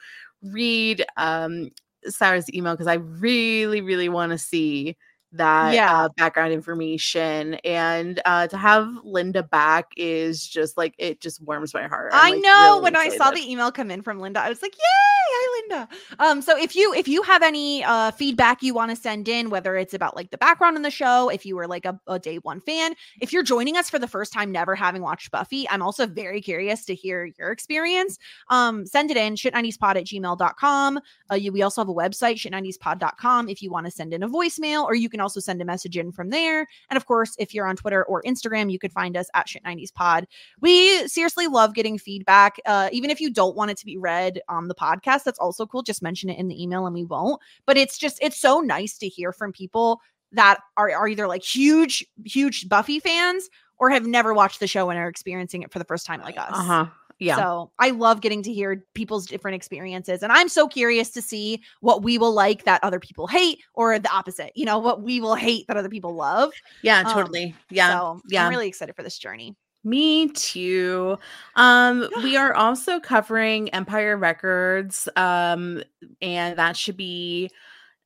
read um, Sarah's email because I really, really want to see that Yeah. uh, background information. And uh, to have Linda back is just like, it just warms my heart. I'm, i like, know really when i saw the email come in from linda i was like yay hi Amanda. Um, so if you if you have any uh feedback you want to send in, whether it's about like the background in the show, if you were like a, a day one fan, if you're joining us for the first time, never having watched Buffy, I'm also very curious to hear your experience. Um, send it in shit90spod at gmail.com. Uh, you, we also have a website, shit90spod.com, if you want to send in a voicemail, or you can also send a message in from there. And of course, if you're on Twitter or Instagram, you could find us at shit90spod. We seriously love getting feedback. Uh, even if you don't want it to be read on the podcast, that's also cool. Just mention it in the email and we won't. But it's just, it's so nice to hear from people that are, are either like huge, huge Buffy fans or have never watched the show and are experiencing it for the first time like us. Uh huh. Yeah. So I love getting to hear people's different experiences. And I'm so curious to see what we will like that other people hate or the opposite, you know, what we will hate that other people love. yeah. um, Totally. Yeah. So yeah. I'm really excited for this journey. Me too. Um, we are also covering Empire Records, um, and that should be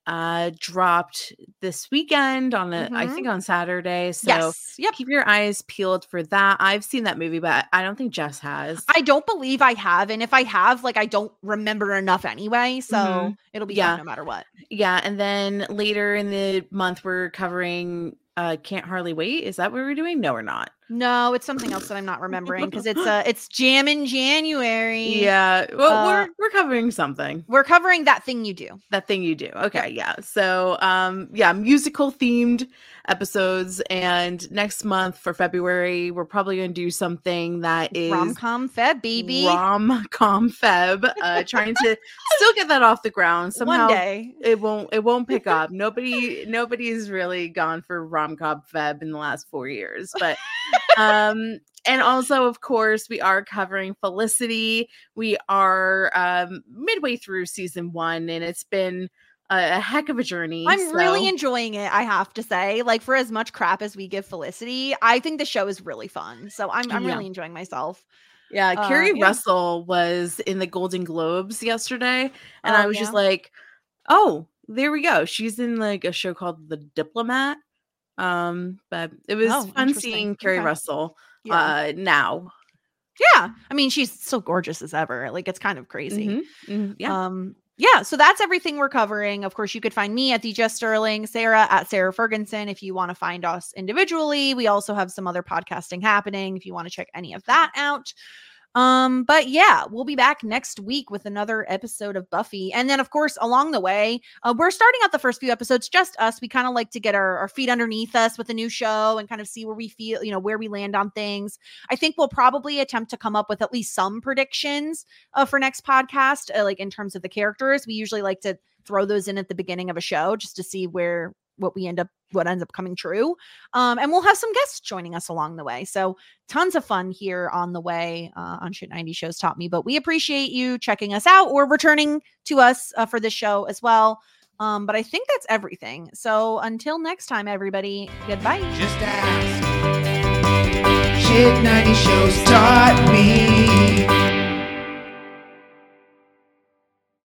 uh dropped this weekend on a, I Mhm. think on Saturday. So yes. Yep. keep your eyes peeled for that. I've seen that movie, but I don't think Jess has. I don't believe I have. And if I have, like, I don't remember enough anyway. So Mhm. it'll be Yeah. fun no matter what. yeah, and then later in the month we're covering uh Can't Hardly Wait. Is that what we're doing? No, we're not. No, it's something else that I'm not remembering because it's uh it's jam in January. Yeah. Well, Uh, we're we're covering something. We're covering that thing you do. that thing you do okay yeah so um yeah musical themed episodes and next month for february we're probably gonna do something that is Rom com feb, baby. rom-com feb uh trying to still get that off the ground somehow One day. it won't it won't pick up nobody nobody's really gone for rom-com feb in the last four years but um and also of course we are covering felicity we are um midway through season one and it's been a, a heck of a journey I'm really enjoying it, I have to say. Like for as much crap as we give Felicity, I think the show is really fun. So I'm I'm Yeah. really enjoying myself. yeah uh, Keri yeah. russell was in the golden globes yesterday and i Oh, was just like oh there we go she's in like a show called the diplomat um but it was Oh, fun seeing Keri Okay. russell Yeah. uh now yeah. I mean, she's so gorgeous as ever. Like it's kind of crazy. Mhm, mhm, yeah Um, yeah, so that's everything we're covering. Of course, you could find me at DJ Sterling, Sarah at Sara Fergenson if you want to find us individually. We also have some other podcasting happening if you want to check any of that out. Um, but yeah, we'll be back next week with another episode of Buffy. And then, of course, along the way, uh, we're starting out the first few episodes just us. We kind of like to get our, our feet underneath us with a new show and kind of see where we feel, you know, where we land on things. I think we'll probably attempt to come up with at least some predictions uh, for next podcast, uh, like in terms of the characters. We usually like to throw those in at the beginning of a show just to see where what we end up what ends up coming true. Um, and we'll have some guests joining us along the way. So tons of fun here on the way uh, on Shit 90 Shows Taught Me. But we appreciate you checking us out or returning to us uh, for this show as well. Um, but I think that's everything. So until next time, everybody, goodbye. Just ask. Shit 90 shows taught me.